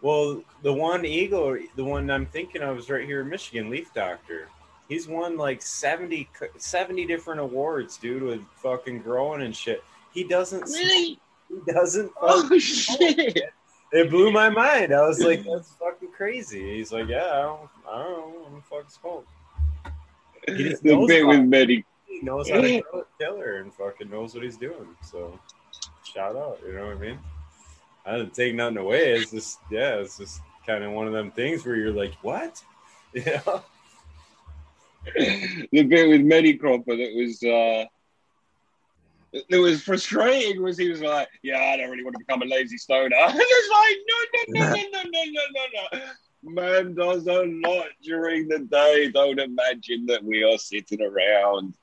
well, the one eagle, the one I'm thinking of, is right here in Michigan, Leaf Doctor. He's won like 70, 70 different awards, dude, with fucking growing and shit. He doesn't. smoke. He doesn't. Oh shit! it blew my mind. I was like, that's fucking crazy. He's like, yeah, I don't, I don't know, I'm fucking smoke. He just The knows bit with Medi. He knows how to kill a killer and fucking knows what he's doing. So, shout out. You know what I mean? I didn't take nothing away. It's just, yeah, it's just kind of one of them things where you're like, what? You know? the bit with Medicropper that was uh that was frustrating was he was like, Yeah, I don't really want to become a lazy stoner. And it's like, no, no, no, no, no, no, no, no, no. Man does a lot during the day. Don't imagine that we are sitting around.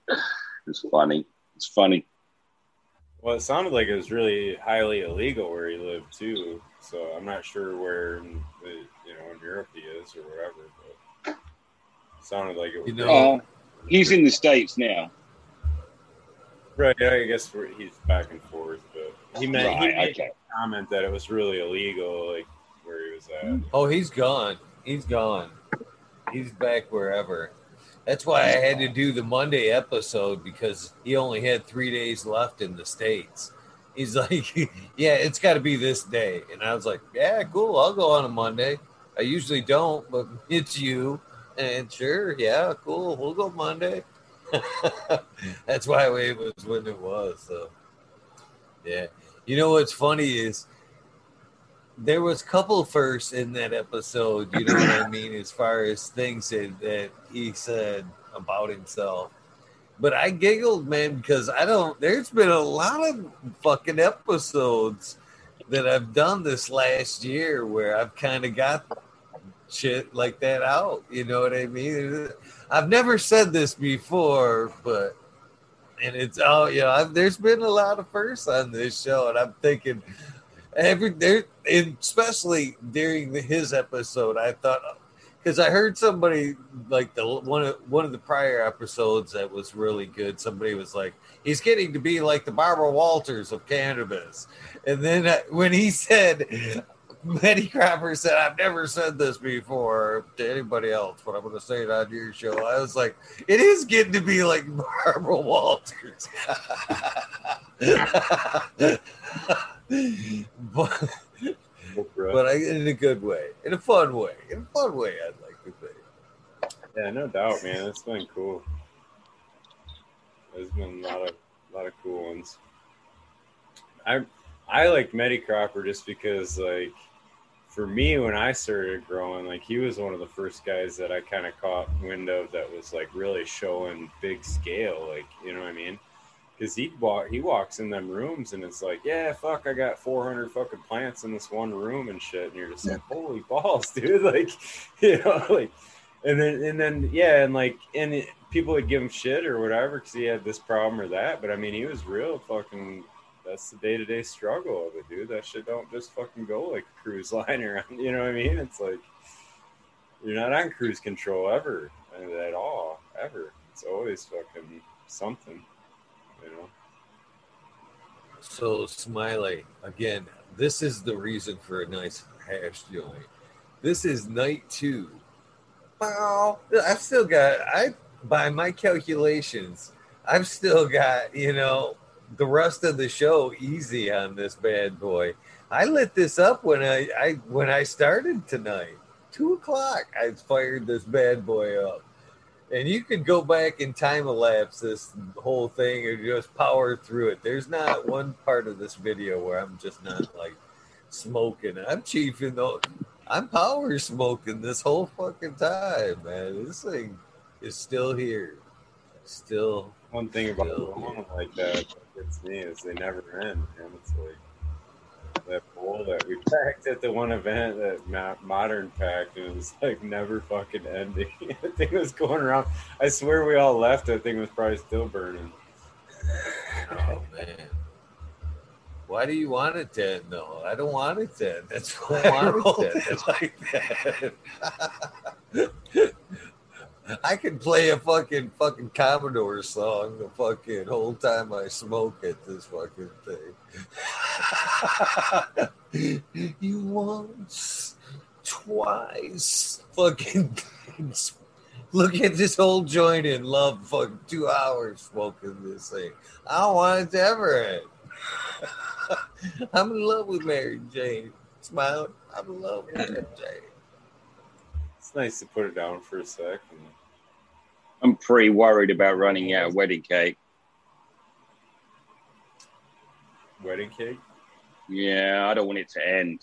It's funny. It's funny. Well, it sounded like it was really highly illegal where he lived too. So I'm not sure where, in you know, in Europe he is or whatever. But it sounded like it was You know- Oh, he's in the States now. right. Yeah, I guess he's back and forth, but he meant he made okay. a comment that it was really illegal, like where he was at. Mm. Oh, he's gone. He's gone. He's back wherever. That's why I had to do the Monday episode because he only had three days left in the States. He's like, Yeah, it's got to be this day. And I was like, Yeah, cool. I'll go on a Monday. I usually don't, but it's you. And sure, yeah, cool. We'll go Monday. That's why it was when it was. So, yeah. You know what's funny is there was couple firsts in that episode, you know what I mean, as far as things that, that he said about himself. But I giggled, man, because I don't there's been a lot of fucking episodes that I've done this last year where I've kind of got shit like that out. You know what I mean? I've never said this before, but and it's oh yeah, I've, there's been a lot of firsts on this show, and I'm thinking every there, especially during the, his episode, I thought because I heard somebody like the one of one of the prior episodes that was really good. Somebody was like, "He's getting to be like the Barbara Walters of cannabis," and then uh, when he said. Medi Cropper said, I've never said this before to anybody else, but I'm going to say it on your show. I was like, it is getting to be like Barbara Walters. but, but I, in a good way, in a fun way, in a fun way, I'd like to think. Yeah, no doubt, man. It's been cool. There's been a lot of a lot of cool ones. I I like Medi Cropper just because like for me when I started growing, like he was one of the first guys that I kind of caught wind of that was like really showing big scale, like you know what I mean? Because he walk he walks in them rooms and it's like, yeah, fuck, I got 400 fucking plants in this one room and shit, and you're just like, holy balls, dude, like you know, like and then and then yeah, and like and it, people would give him shit or whatever because he had this problem or that. But I mean, he was real fucking. That's the day to day struggle of it, dude. That shit don't just fucking go like a cruise liner. You know what I mean? It's like you're not on cruise control ever uh, at all, ever. It's always fucking something, you know. So Smiley, again, this is the reason for a nice hash joint. This is night two. Wow, I've still got I by my calculations, I've still got, you know, the rest of the show easy on this bad boy. I lit this up when I, I when I started tonight. Two o'clock, I fired this bad boy up. And you could go back and time elapse this whole thing or just power through it. There's not one part of this video where I'm just not like smoking. I'm chiefing though. I'm power smoking this whole fucking time, man. This thing is still here. Still One thing about Still, like that that gets me is they never end, man. It's like that bowl that we packed at the one event that Modern packed, and it was like never fucking ending. I think it was going around. I swear we all left. I think it was probably still burning. Oh man. Why do you want it end though? I don't want it end. That's why I want it to end like that. I can play a fucking fucking Commodore song the fucking whole time I smoke at this fucking thing. you once, twice, fucking look at this whole joint in love fucking two hours smoking this thing. I don't want it to ever end. I'm in love with Mary Jane. Smile. I'm in love with Mary Jane. It's nice to put it down for a sec. I'm pretty worried about running out of wedding cake. wedding cake. Yeah, I don't want it to end.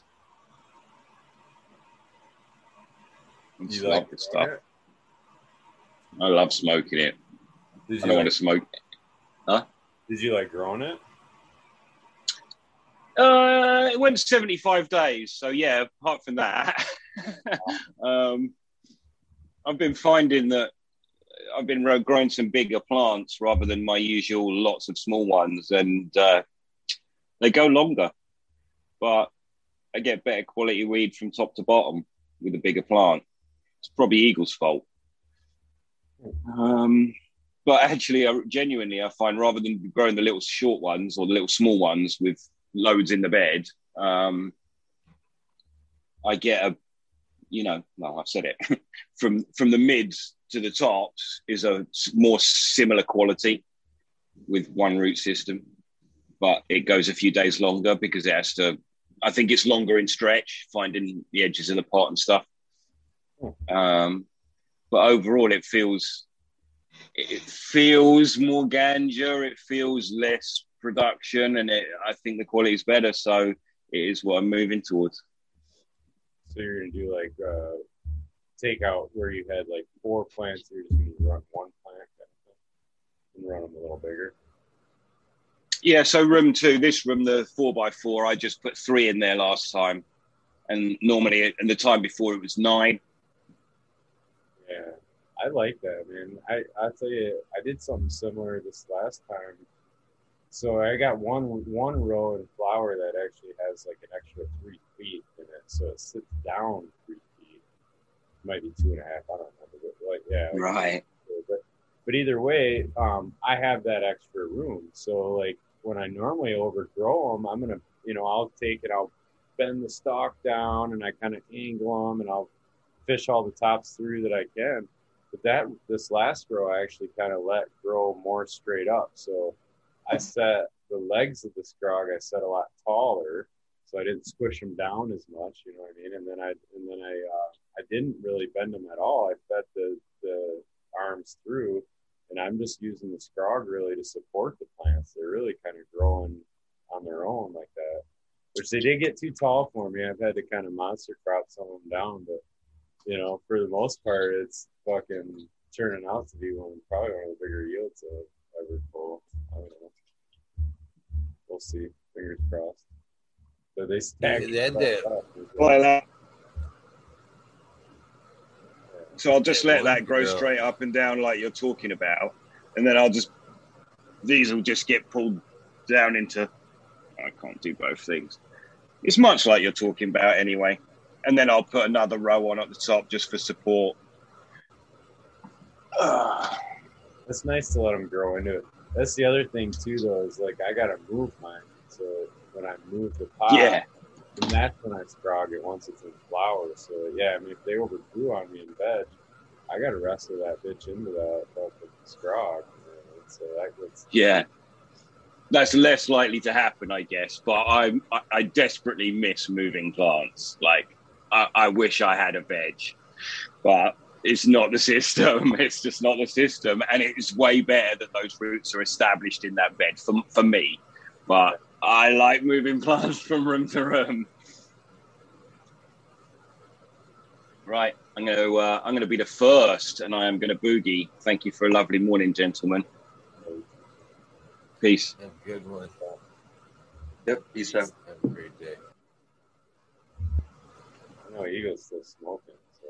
I You like stuff. it? I love smoking it. Did I you don't like, want to smoke. It. Huh? Did you like growing it? Uh, it went 75 days. So, yeah, apart from that, um, I've been finding that I've been growing some bigger plants rather than my usual lots of small ones, and uh, they go longer. But I get better quality weed from top to bottom with a bigger plant. It's probably Eagle's fault. Um, but actually, I, genuinely, I find rather than growing the little short ones or the little small ones with loads in the bed, um, I get a, you know, no, I've said it, from from the mids to the tops is a more similar quality with one root system, but it goes a few days longer because it has to. I think it's longer in stretch, finding the edges of the pot and stuff. Um, but overall, it feels it feels more ganja. It feels less production, and it, I think the quality is better. So it is what I'm moving towards. So you're gonna do like uh, take out where you had like four plants. You're just gonna run one plant kind of thing, and run them a little bigger. Yeah. So room two, this room, the four by four, I just put three in there last time, and normally, and the time before it was nine. Yeah, I like that, man. I I tell you, I did something similar this last time. So I got one one row in flower that actually has like an extra three feet in it, so it sits down three feet. Might be two and a half. I don't remember, but like yeah, like, Right. but but either way, um, I have that extra room. So like when I normally overgrow them, I'm gonna, you know, I'll take it, I'll bend the stalk down, and I kind of angle them, and I'll fish all the tops through that I can. But that this last row, I actually kind of let grow more straight up. So I set the legs of the scrog, I set a lot taller, so I didn't squish them down as much. You know what I mean? And then I and then I uh, I didn't really bend them at all. I fed the the arms through, and I'm just using the scrog really to support the plants. They're really kind of growing on their own like that. Which they did get too tall for me. I've had to kind of monster crop some of them down, but you know, for the most part, it's fucking turning out to be one probably one of the bigger yields I've ever pulled. I don't know. We'll see. Fingers crossed. But they stack. That- that- Well, uh, So I'll just let that grow grow. straight up and down like you're talking about, and then I'll just these will just get pulled down into. I can't do both things. It's much like you're talking about anyway, and then I'll put another row on at the top just for support. It's nice to let them grow into it. That's the other thing too, though, is like I gotta move mine. So when I move the pot, yeah, and that's when I scrog it once it's in flower. So yeah, I mean, if they overgrew on me in bed, I gotta wrestle that bitch into that fucking scrog. So that gets yeah. That's less likely to happen, I guess. But I, I, I desperately miss moving plants. Like, I, I wish I had a veg, but it's not the system. It's just not the system, and it's way better that those roots are established in that bed for for me. But I like moving plants from room to room. Right, I'm going to uh, I'm going to be the first, and I am going to boogie. Thank you for a lovely morning, gentlemen. Peace. Have a good one. Yep, peace out. Have a great day. I know Eagle's still smoking. So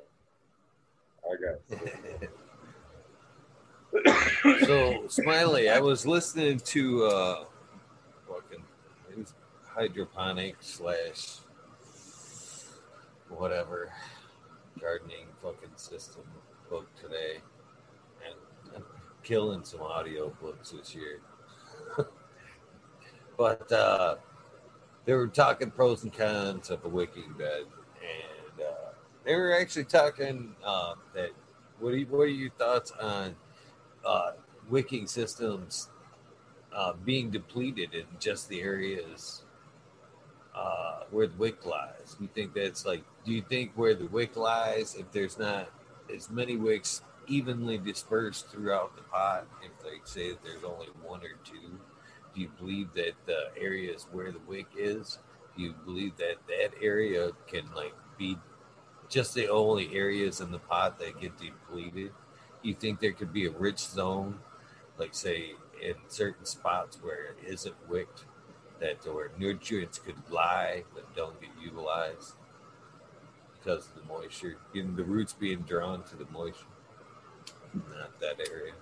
I got. so Smiley, I was listening to uh fucking it was hydroponic slash whatever gardening fucking system book today. And I'm killing some audio books this year. but uh they were talking pros and cons of a wicking bed and uh they were actually talking uh, that what are, what are your thoughts on uh, wicking systems uh, being depleted in just the areas uh, where the wick lies? Do you think that's like, do you think where the wick lies, if there's not as many wicks evenly dispersed throughout the pot, if they say that there's only one or two, do you believe that the area is where the wick is, do you believe that that area can like be just the only areas in the pot that get depleted? You think there could be a rich zone, like say in certain spots where it isn't wicked, that where nutrients could lie but don't get utilized because of the moisture, getting the roots being drawn to the moisture, not that area.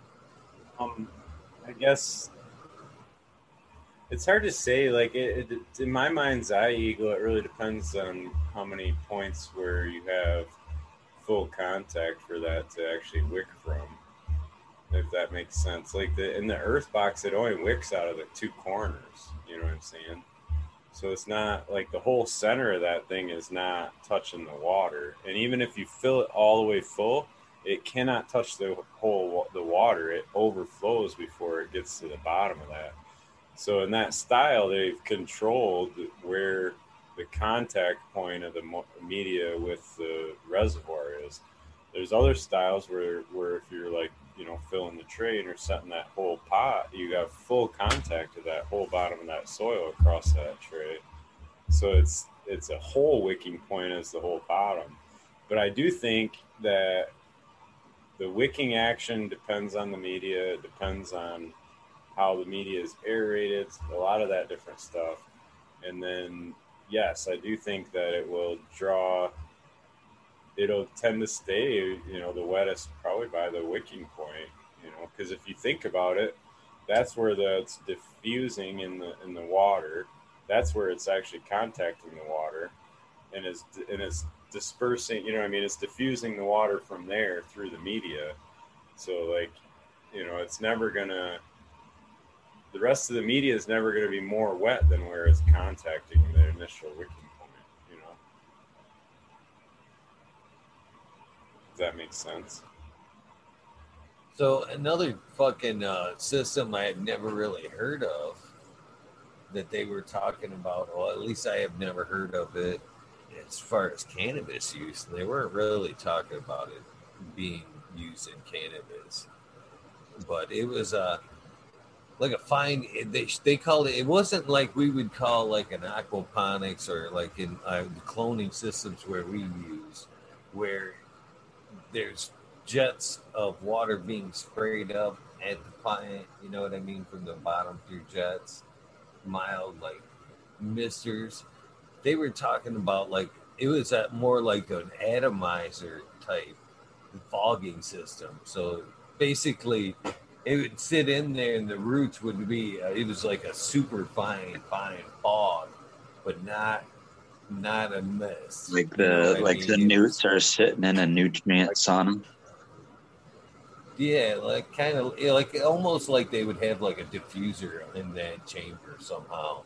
Um, I guess it's hard to say. Like it, it, in my mind's eye, Eagle, it really depends on how many points where you have full contact for that to actually wick from. If that makes sense. Like the in the earth box, it only wicks out of the two corners. You know what I'm saying? So it's not like the whole center of that thing is not touching the water. And even if you fill it all the way full, it cannot touch the whole the water. It overflows before it gets to the bottom of that. So in that style, they've controlled where the contact point of the media with the reservoir is. There's other styles where where if you're like you know filling the tray and you're setting that whole pot, you have full contact of that whole bottom of that soil across that tray. So it's it's a whole wicking point as the whole bottom. But I do think that the wicking action depends on the media. It depends on how the media is aerated, a lot of that different stuff. And then, yes, I do think that it will draw, it'll tend to stay, you know, the wettest probably by the wicking point, you know, because if you think about it, that's where the, it's diffusing in the in the water. That's where it's actually contacting the water, and is and it's dispersing. You know, I mean, it's diffusing the water from there through the media. So like, you know, it's never gonna. The rest of the media is never going to be more wet than where it's contacting the initial wicking point. You know, that makes sense? So another fucking uh, system I had never really heard of that they were talking about, well, at least I have never heard of it as far as cannabis use. They weren't really talking about it being used in cannabis, but it was uh, like a fine. They they called it. It wasn't like we would call like an aquaponics or like in uh, cloning systems where we use, where there's jets of water being sprayed up at the plant. You know what I mean? From the bottom through jets, mild like misters. They were talking about like it was at more like an atomizer type fogging system. So basically, it would sit in there, and the roots would be. Uh, it was like a super fine, fine fog, but not not a mist. Like You know the I like mean? the It newts are sitting in a nutrient sauna. Yeah, like kind of like almost like they would have like a diffuser in that chamber somehow.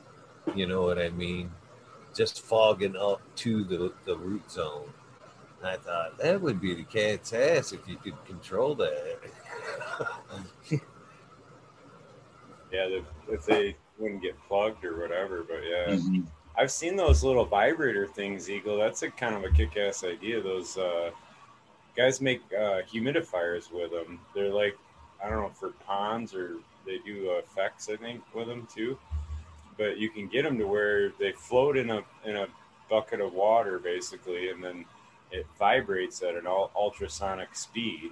You know what I mean? Just fogging up to the the root zone. And I thought that would be the cat's ass if you could control that. Yeah, if, if they wouldn't get plugged or whatever. But yeah, Mhm. I've seen those little vibrator things, Eagle. That's a kind of a kick-ass idea. Those uh, guys make uh, humidifiers with them. They're like, I don't know, for ponds or they do effects, I think, with them too. But you can get them to where they float in a in a bucket of water, basically, and then it vibrates at an ul- ultrasonic speed,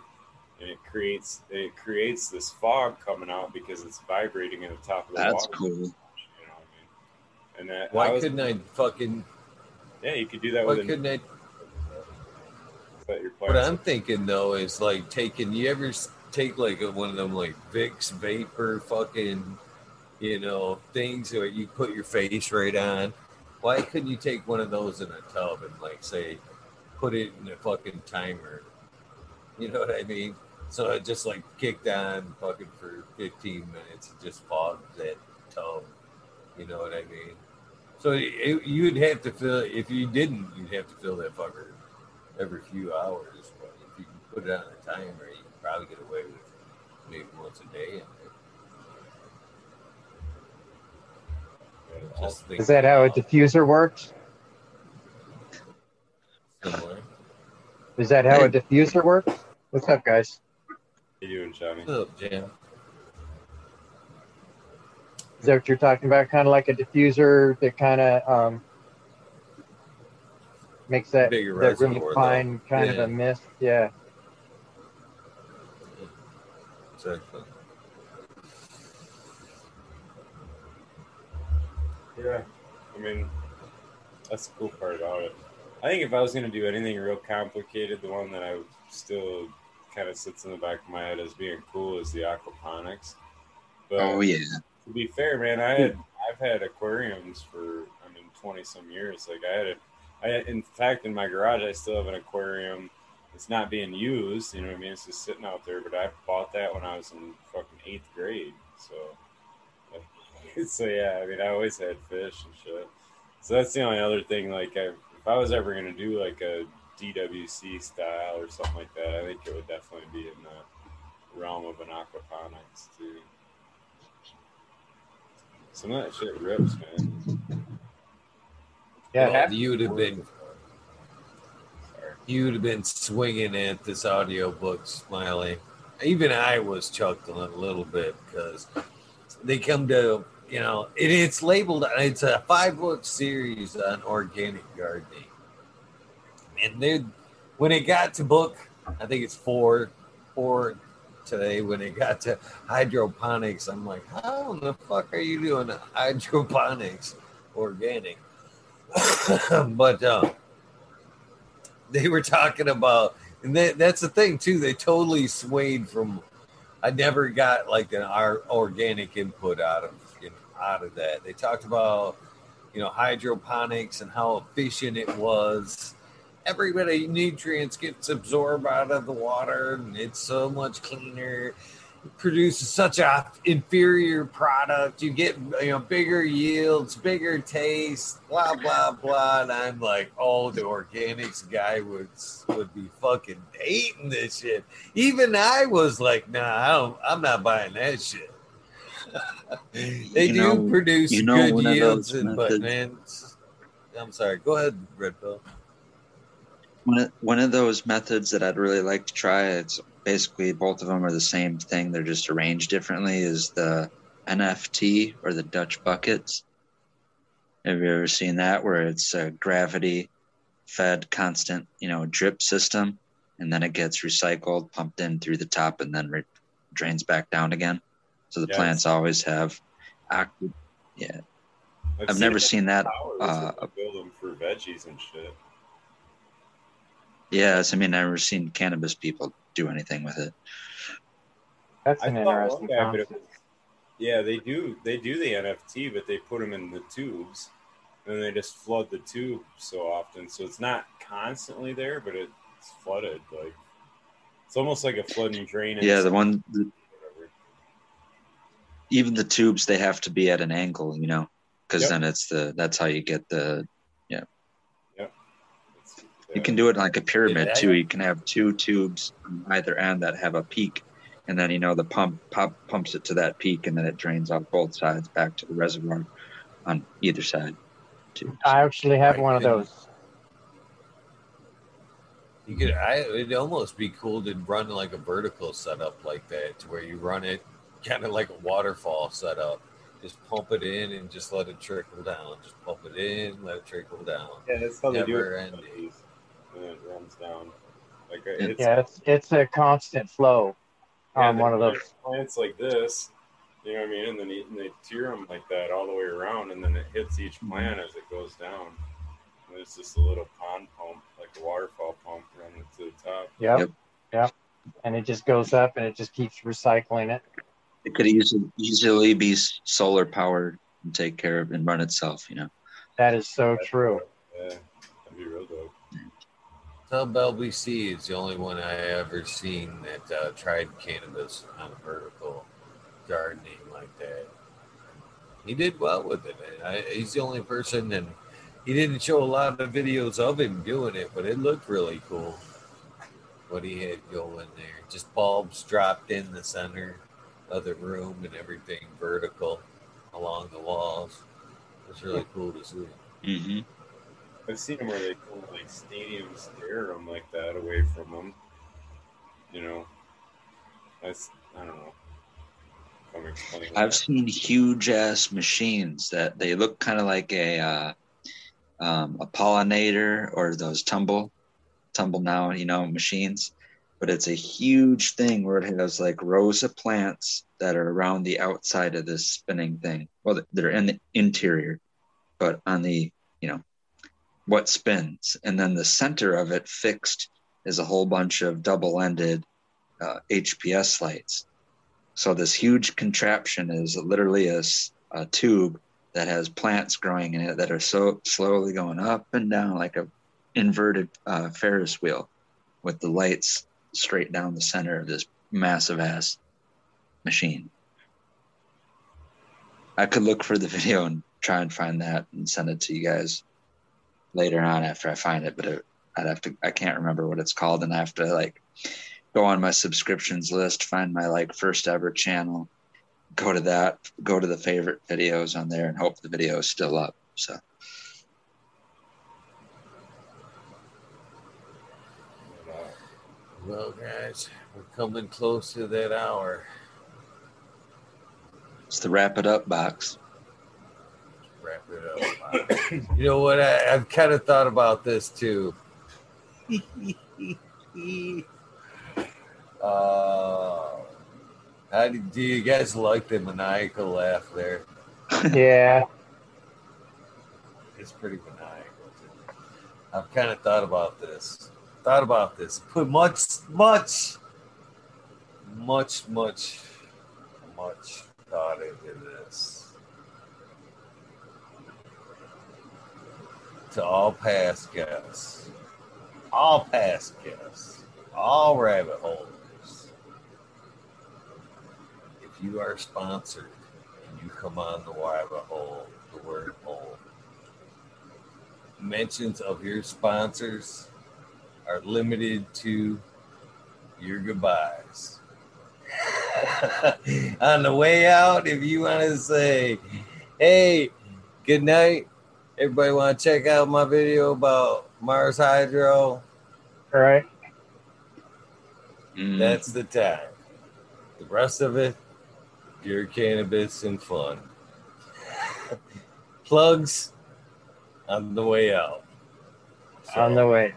and it creates it creates this fog coming out because it's vibrating in the top of the That's water. cool. You know what I mean? And that, Why I was- couldn't I fucking? Yeah, you could do that Why couldn't I? What. I'm thinking though is like taking. You ever take like a, one of them like Vicks vapor fucking, you know, things where you put your face right on? Why couldn't you take one of those in a tub and like say, put it in a fucking timer? You know what I mean? So it just like kicked on fucking for 15 minutes and just fogged that tub. You know what I mean? So it, you'd have to fill if you didn't, you'd have to fill that fucker every few hours. But if you can put it on a timer, you can probably get away with maybe once a day. In there. Just Is that how a diffuser works? similar. Is that how a diffuser works? What's up, guys? How you doing, Johnny? What's up, Jam? Is that what you're talking about? Kind of like a diffuser that kind of um, makes that, Bigger that really reservoir, though. fine kind of a mist. Yeah. Exactly. Yeah, I mean, that's the cool part about it. I think if I was going to do anything real complicated, the one that I would still kind of sits in the back of my head as being cool is the aquaponics. But Oh yeah. To be fair, man, I had I've had aquariums for I mean twenty some years. Like I had a, I had, in fact in my garage I still have an aquarium. It's not being used, you know what I mean. It's just sitting out there. But I bought that when I was in fucking eighth grade. So, so yeah, I mean I always had fish and shit. So that's the only other thing. Like I, if I was ever gonna do like a DWC style or something like that, I think it would definitely be in the realm of an aquaponics too. Some of that shit rips, man. Yeah. Well, you would have been you would have been swinging at this audiobook, Smiley. Even I was chuckling a little bit because they come to you know it, it's labeled it's a five book series on organic gardening, and they when it got to book, I think it's four four today. When it got to hydroponics, I'm like, how in the fuck are you doing hydroponics organic? but uh, they were talking about, and that, that's the thing too. They totally swayed from. I never got like an organic input out of you know, out of that. They talked about you know hydroponics and how efficient it was. Everybody nutrients gets absorbed out of the water, and it's so much cleaner produces such a inferior product. You get you know bigger yields, bigger taste, blah blah blah. And I'm like, oh, the organics guy would would be fucking hating this shit. Even I was like, nah, I don't, I'm not buying that shit. they You do know- produce you know good yields, and, but man, I'm sorry. Go ahead, Red Pill. One of, one of those methods that I'd really like to try, it's basically both of them are the same thing, they're just arranged differently, is the NFT or the Dutch buckets. Have you ever seen that where it's a gravity fed constant, you know, drip system and then it gets recycled, pumped in through the top and then re- drains back down again? So the Yeah, plants always have active. Yeah, I've never it seen that. in towers uh, build them for veggies and shit. Yes, I mean, I've never seen cannabis people do anything with it. That's an interesting guy, concept. Yeah, they do. They do the NFT, but they put them in the tubes, and they just flood the tube so often, so it's not constantly there, but it's flooded. Like it's almost like a flooding drain. Yeah, the one, the, even the tubes, they have to be at an angle, you know, because Yep. then it's the that's how you get the. It's, You can do it like a pyramid too. You can have two tubes on either end that have a peak, and then you know the pump pump pumps it to that peak, and then it drains off both sides back to the reservoir on either side. Too. I actually have Right, one of those. You could, I, it'd almost be cool to run like a vertical setup like that, to where you run it kind of like a waterfall setup. Just pump it in and just let it trickle down. Just pump it in, let it trickle down. Yeah, that's how they do Never it. ending. And it runs down. Like uh, it's Yeah, it's it's a constant flow on one of those. plants like this. You know what I mean? And then they, and they tier them like that all the way around, and then it hits each plant as it goes down. And it's just a little pond pump, like a waterfall pump, running to the top. Yep. Yep. Yep. And it just goes up and it just keeps recycling it. It could easily easily be solar powered and take care of and run itself. You know. That is so true. Yeah, that'd be real dope. Tub LBC is the only one I ever seen that uh, tried cannabis on vertical gardening like that. He did well with it. I, he's the only person, and he didn't show a lot of videos of him doing it, but it looked really cool. What he had going there, just bulbs dropped in the center of the room and everything vertical along the walls. It was really cool to see. Mm-hmm. I've seen them where they pull like stadiums stare them like that away from them. You know, that's I don't know. I've seen huge ass machines that they look kind of like a uh, um, a pollinator or those tumble tumble now you know machines, but it's a huge thing where it has like rows of plants that are around the outside of this spinning thing. Well, they're in the interior, but on the you know what spins, and then the center of it fixed is a whole bunch of double-ended uh, HPS lights. So this huge contraption is literally a tube that has plants growing in it that are so slowly going up and down like a inverted uh, Ferris wheel, with the lights straight down the center of this massive ass machine. I could look for the video and try and find that and send it to you guys later on after I find it, but it, I'd have to I can't remember what it's called and I have to like go on my subscriptions list, find my like first ever channel, go to that, go to the favorite videos on there and hope the video is still up. So Well, guys, we're coming close to that hour. it's the wrap it up box. Wrap it up. you know what? I, I've kind of thought about this too. uh, how do, do you guys like the maniacal laugh there? Yeah. It's pretty maniacal. Too. I've kind of thought about this. Thought about this. Put much, much, much, much, much thought into this. To all past guests, all past guests, all rabbit holes. If you are sponsored and you come on the rabbit hole, the word hole, mentions of your sponsors are limited to your goodbyes. On the way out, if you want to say, hey, good night, everybody want to check out my video about Mars Hydro, All right. Mm, that's the time. The rest of it, pure cannabis and fun. Plugs on the way out. So- On the way.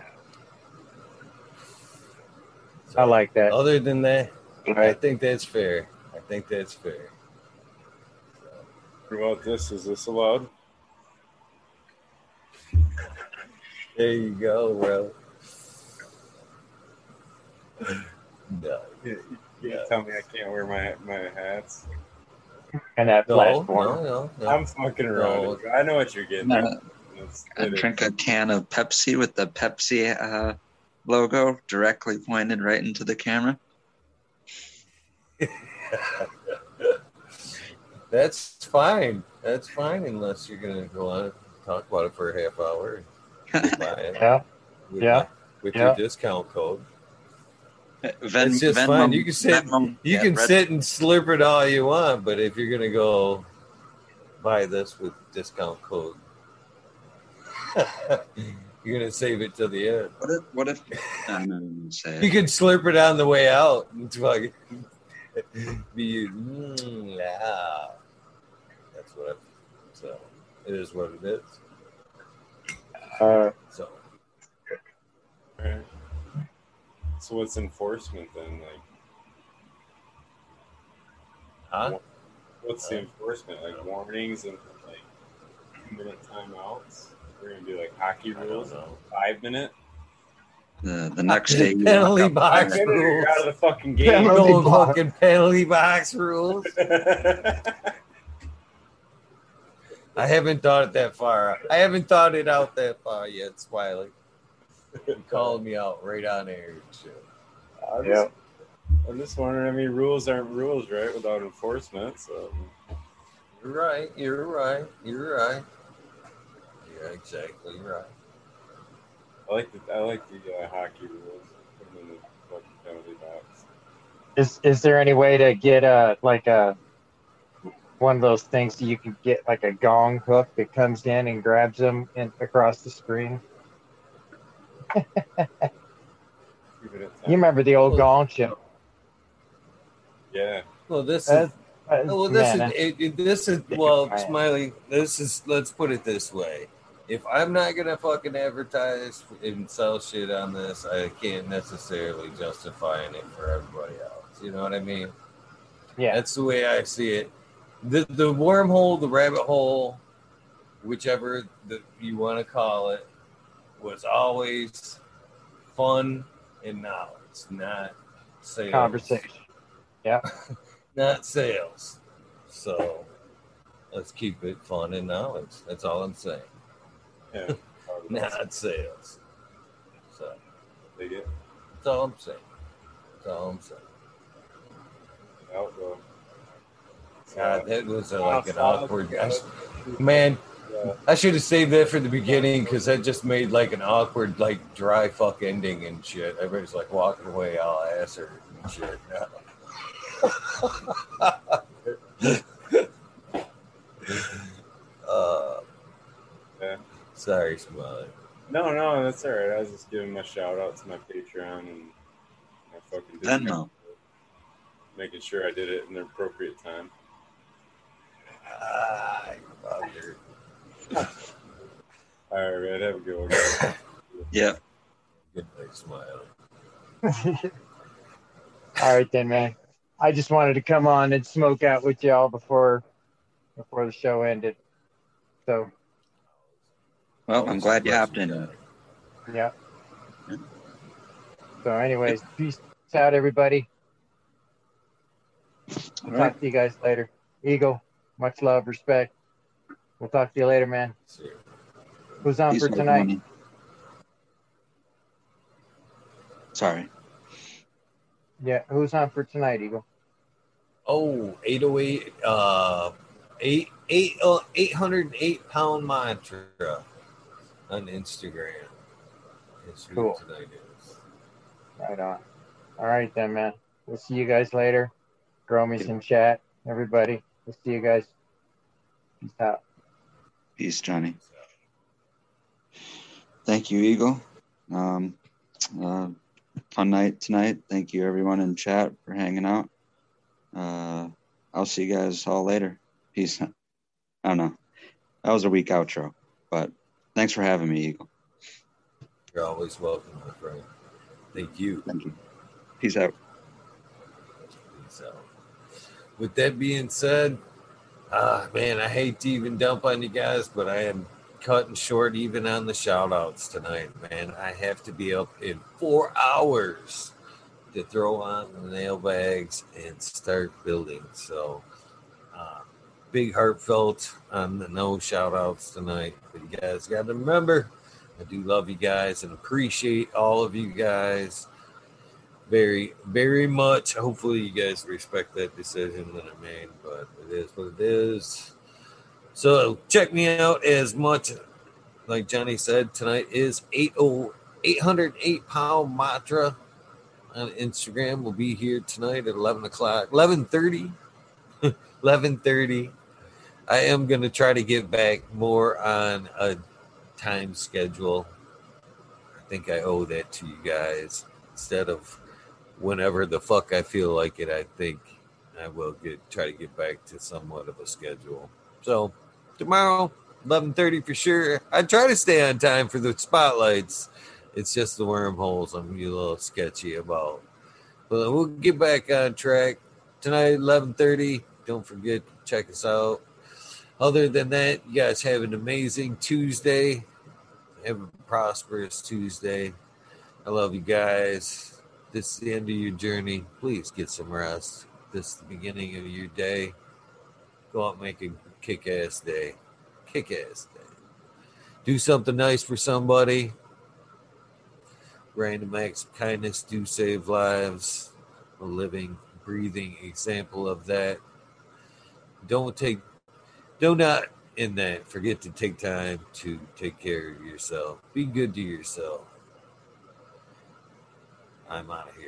so I like that. Other than that, I think that's fair. I think that's fair. What about this? Is this allowed? There you go, bro. No, Yeah, You tell me I can't wear my my hats. And that no, platform. no, no, no. I'm fucking around. No. I know what you're getting. At. I drink a can of Pepsi with the Pepsi uh, logo directly pointed right into the camera. That's fine. That's fine unless you're gonna go on and talk about it for a half hour. And buy Yeah. with, Yeah. With Yeah. your discount code. Ven- It's just fine. You can sit- Venmo- You yeah, can Red- sit and slurp it all you want, but if you're gonna go buy this with discount code, you're gonna save it till the end. What if? What if? I'm not even say You it. can slurp it on the way out. It's fucking be mm, yeah. That's what. I, so it is what it is. Uh, So Alright. So what's enforcement then? Like, huh? what's the enforcement? Like warnings and like two minute timeouts. We're gonna do like hockey rules. don't. Five minute. The the next day, you Penalty walk up- box Five rules. you're out of the fucking game. Penalty No box. fucking penalty box rules. I haven't thought it that far. I haven't thought it out that far yet, Smiley. You called me out right on air and shit. I'm, Yeah. just, I'm just wondering. I mean, rules aren't rules, right? Without enforcement. So You're right. You're right. You're right. You're exactly right. I like the I like the uh, hockey rules. Put them in the fucking penalty box. is is there any way to get a like a one of those things that you can get like a gong hook that comes in and grabs them in, across the screen? You remember the old gong show? Yeah. Well, this is That's- that's- well, this man, is it, it- this is well, Man. Smiley. This is let's put it this way: if I'm not gonna fucking advertise and sell shit on this, I can't necessarily justify it for everybody else. You know what I mean? yeah, That's the way I see it. The the wormhole, the rabbit hole, whichever that you want to call it, was always fun and knowledge, not sales. conversation. Yeah. not sales. So let's keep it fun and knowledge. That's all I'm saying. Yeah. Not sales. So They get that's all I'm saying. That's all I'm saying. out though. God, that was a, like an awkward. I, man, I should have saved that for the beginning because that just made like an awkward, like dry fuck ending and shit. Everybody's like walking away all ass hurt and shit. uh, Yeah. Sorry, Smiley. No, no, that's all right. I was just giving my shout out to my Patreon and my fucking Venmo. Discord. making sure I did it in the appropriate time. Ah. All right, man. Have a good one. guys. Yeah. Good night, Smiley. All right then, man. I just wanted to come on and smoke out with y'all before before the show ended. So Well, I'm glad you hopped pleasure, in. Yeah. So, anyways, peace out, everybody. We'll All right. talk to you guys later. Eagle, much love, respect. We'll talk to you later, man. See you. Who's on Peace, for tonight? everyone. Sorry. Yeah, who's on for tonight, Eagle? Oh, 808, uh, eight, eight, uh, 808 pound mantra on Instagram. That's who Cool. tonight is. Right on. All right then, man. We'll see you guys later. Throw me some chat, everybody. We'll see you guys. Peace out. Peace, Johnny. Thank you, Eagle. Um, uh, fun night tonight. Thank you, everyone in chat, for hanging out. Uh, I'll see you guys all later. Peace. I don't know. That was a weak outro, but thanks for having me, Eagle. You're always welcome, my friend. Thank you. Thank you. Peace out. With that being said, ah, man, I hate to even dump on you guys, but I am cutting short even on the shout outs tonight, man. I have to be up in four hours to throw on the nail bags and start building. So, uh, big heartfelt on the no shout outs tonight. But you guys got to remember, I do love you guys and appreciate all of you guys very, very much. Hopefully, you guys respect that decision that I made, but it is what it is. So, check me out as much. Like Johnny said, tonight is 80 808 pound mantra on Instagram. We'll be here tonight at 11 o'clock, 1130. 1130. I am going to try to get back more on a time schedule. I think I owe that to you guys instead of whenever the fuck I feel like it. I think I will get try to get back to somewhat of a schedule. So tomorrow, 11:30 for sure. I try to stay on time for the spotlights. It's just the wormholes I'm a little sketchy about. But we'll get back on track tonight, 11:30. Don't forget to check us out. Other than that, you guys have an amazing Tuesday. Have a prosperous Tuesday. I love you guys. This is the end of your journey. Please get some rest. This is the beginning of your day. Go out and make a kick ass day. Kick ass day. Do something nice for somebody. Random acts of kindness do save lives. A living, breathing example of that. Don't take, do not in that forget to take time to take care of yourself. Be good to yourself. I'm out of here.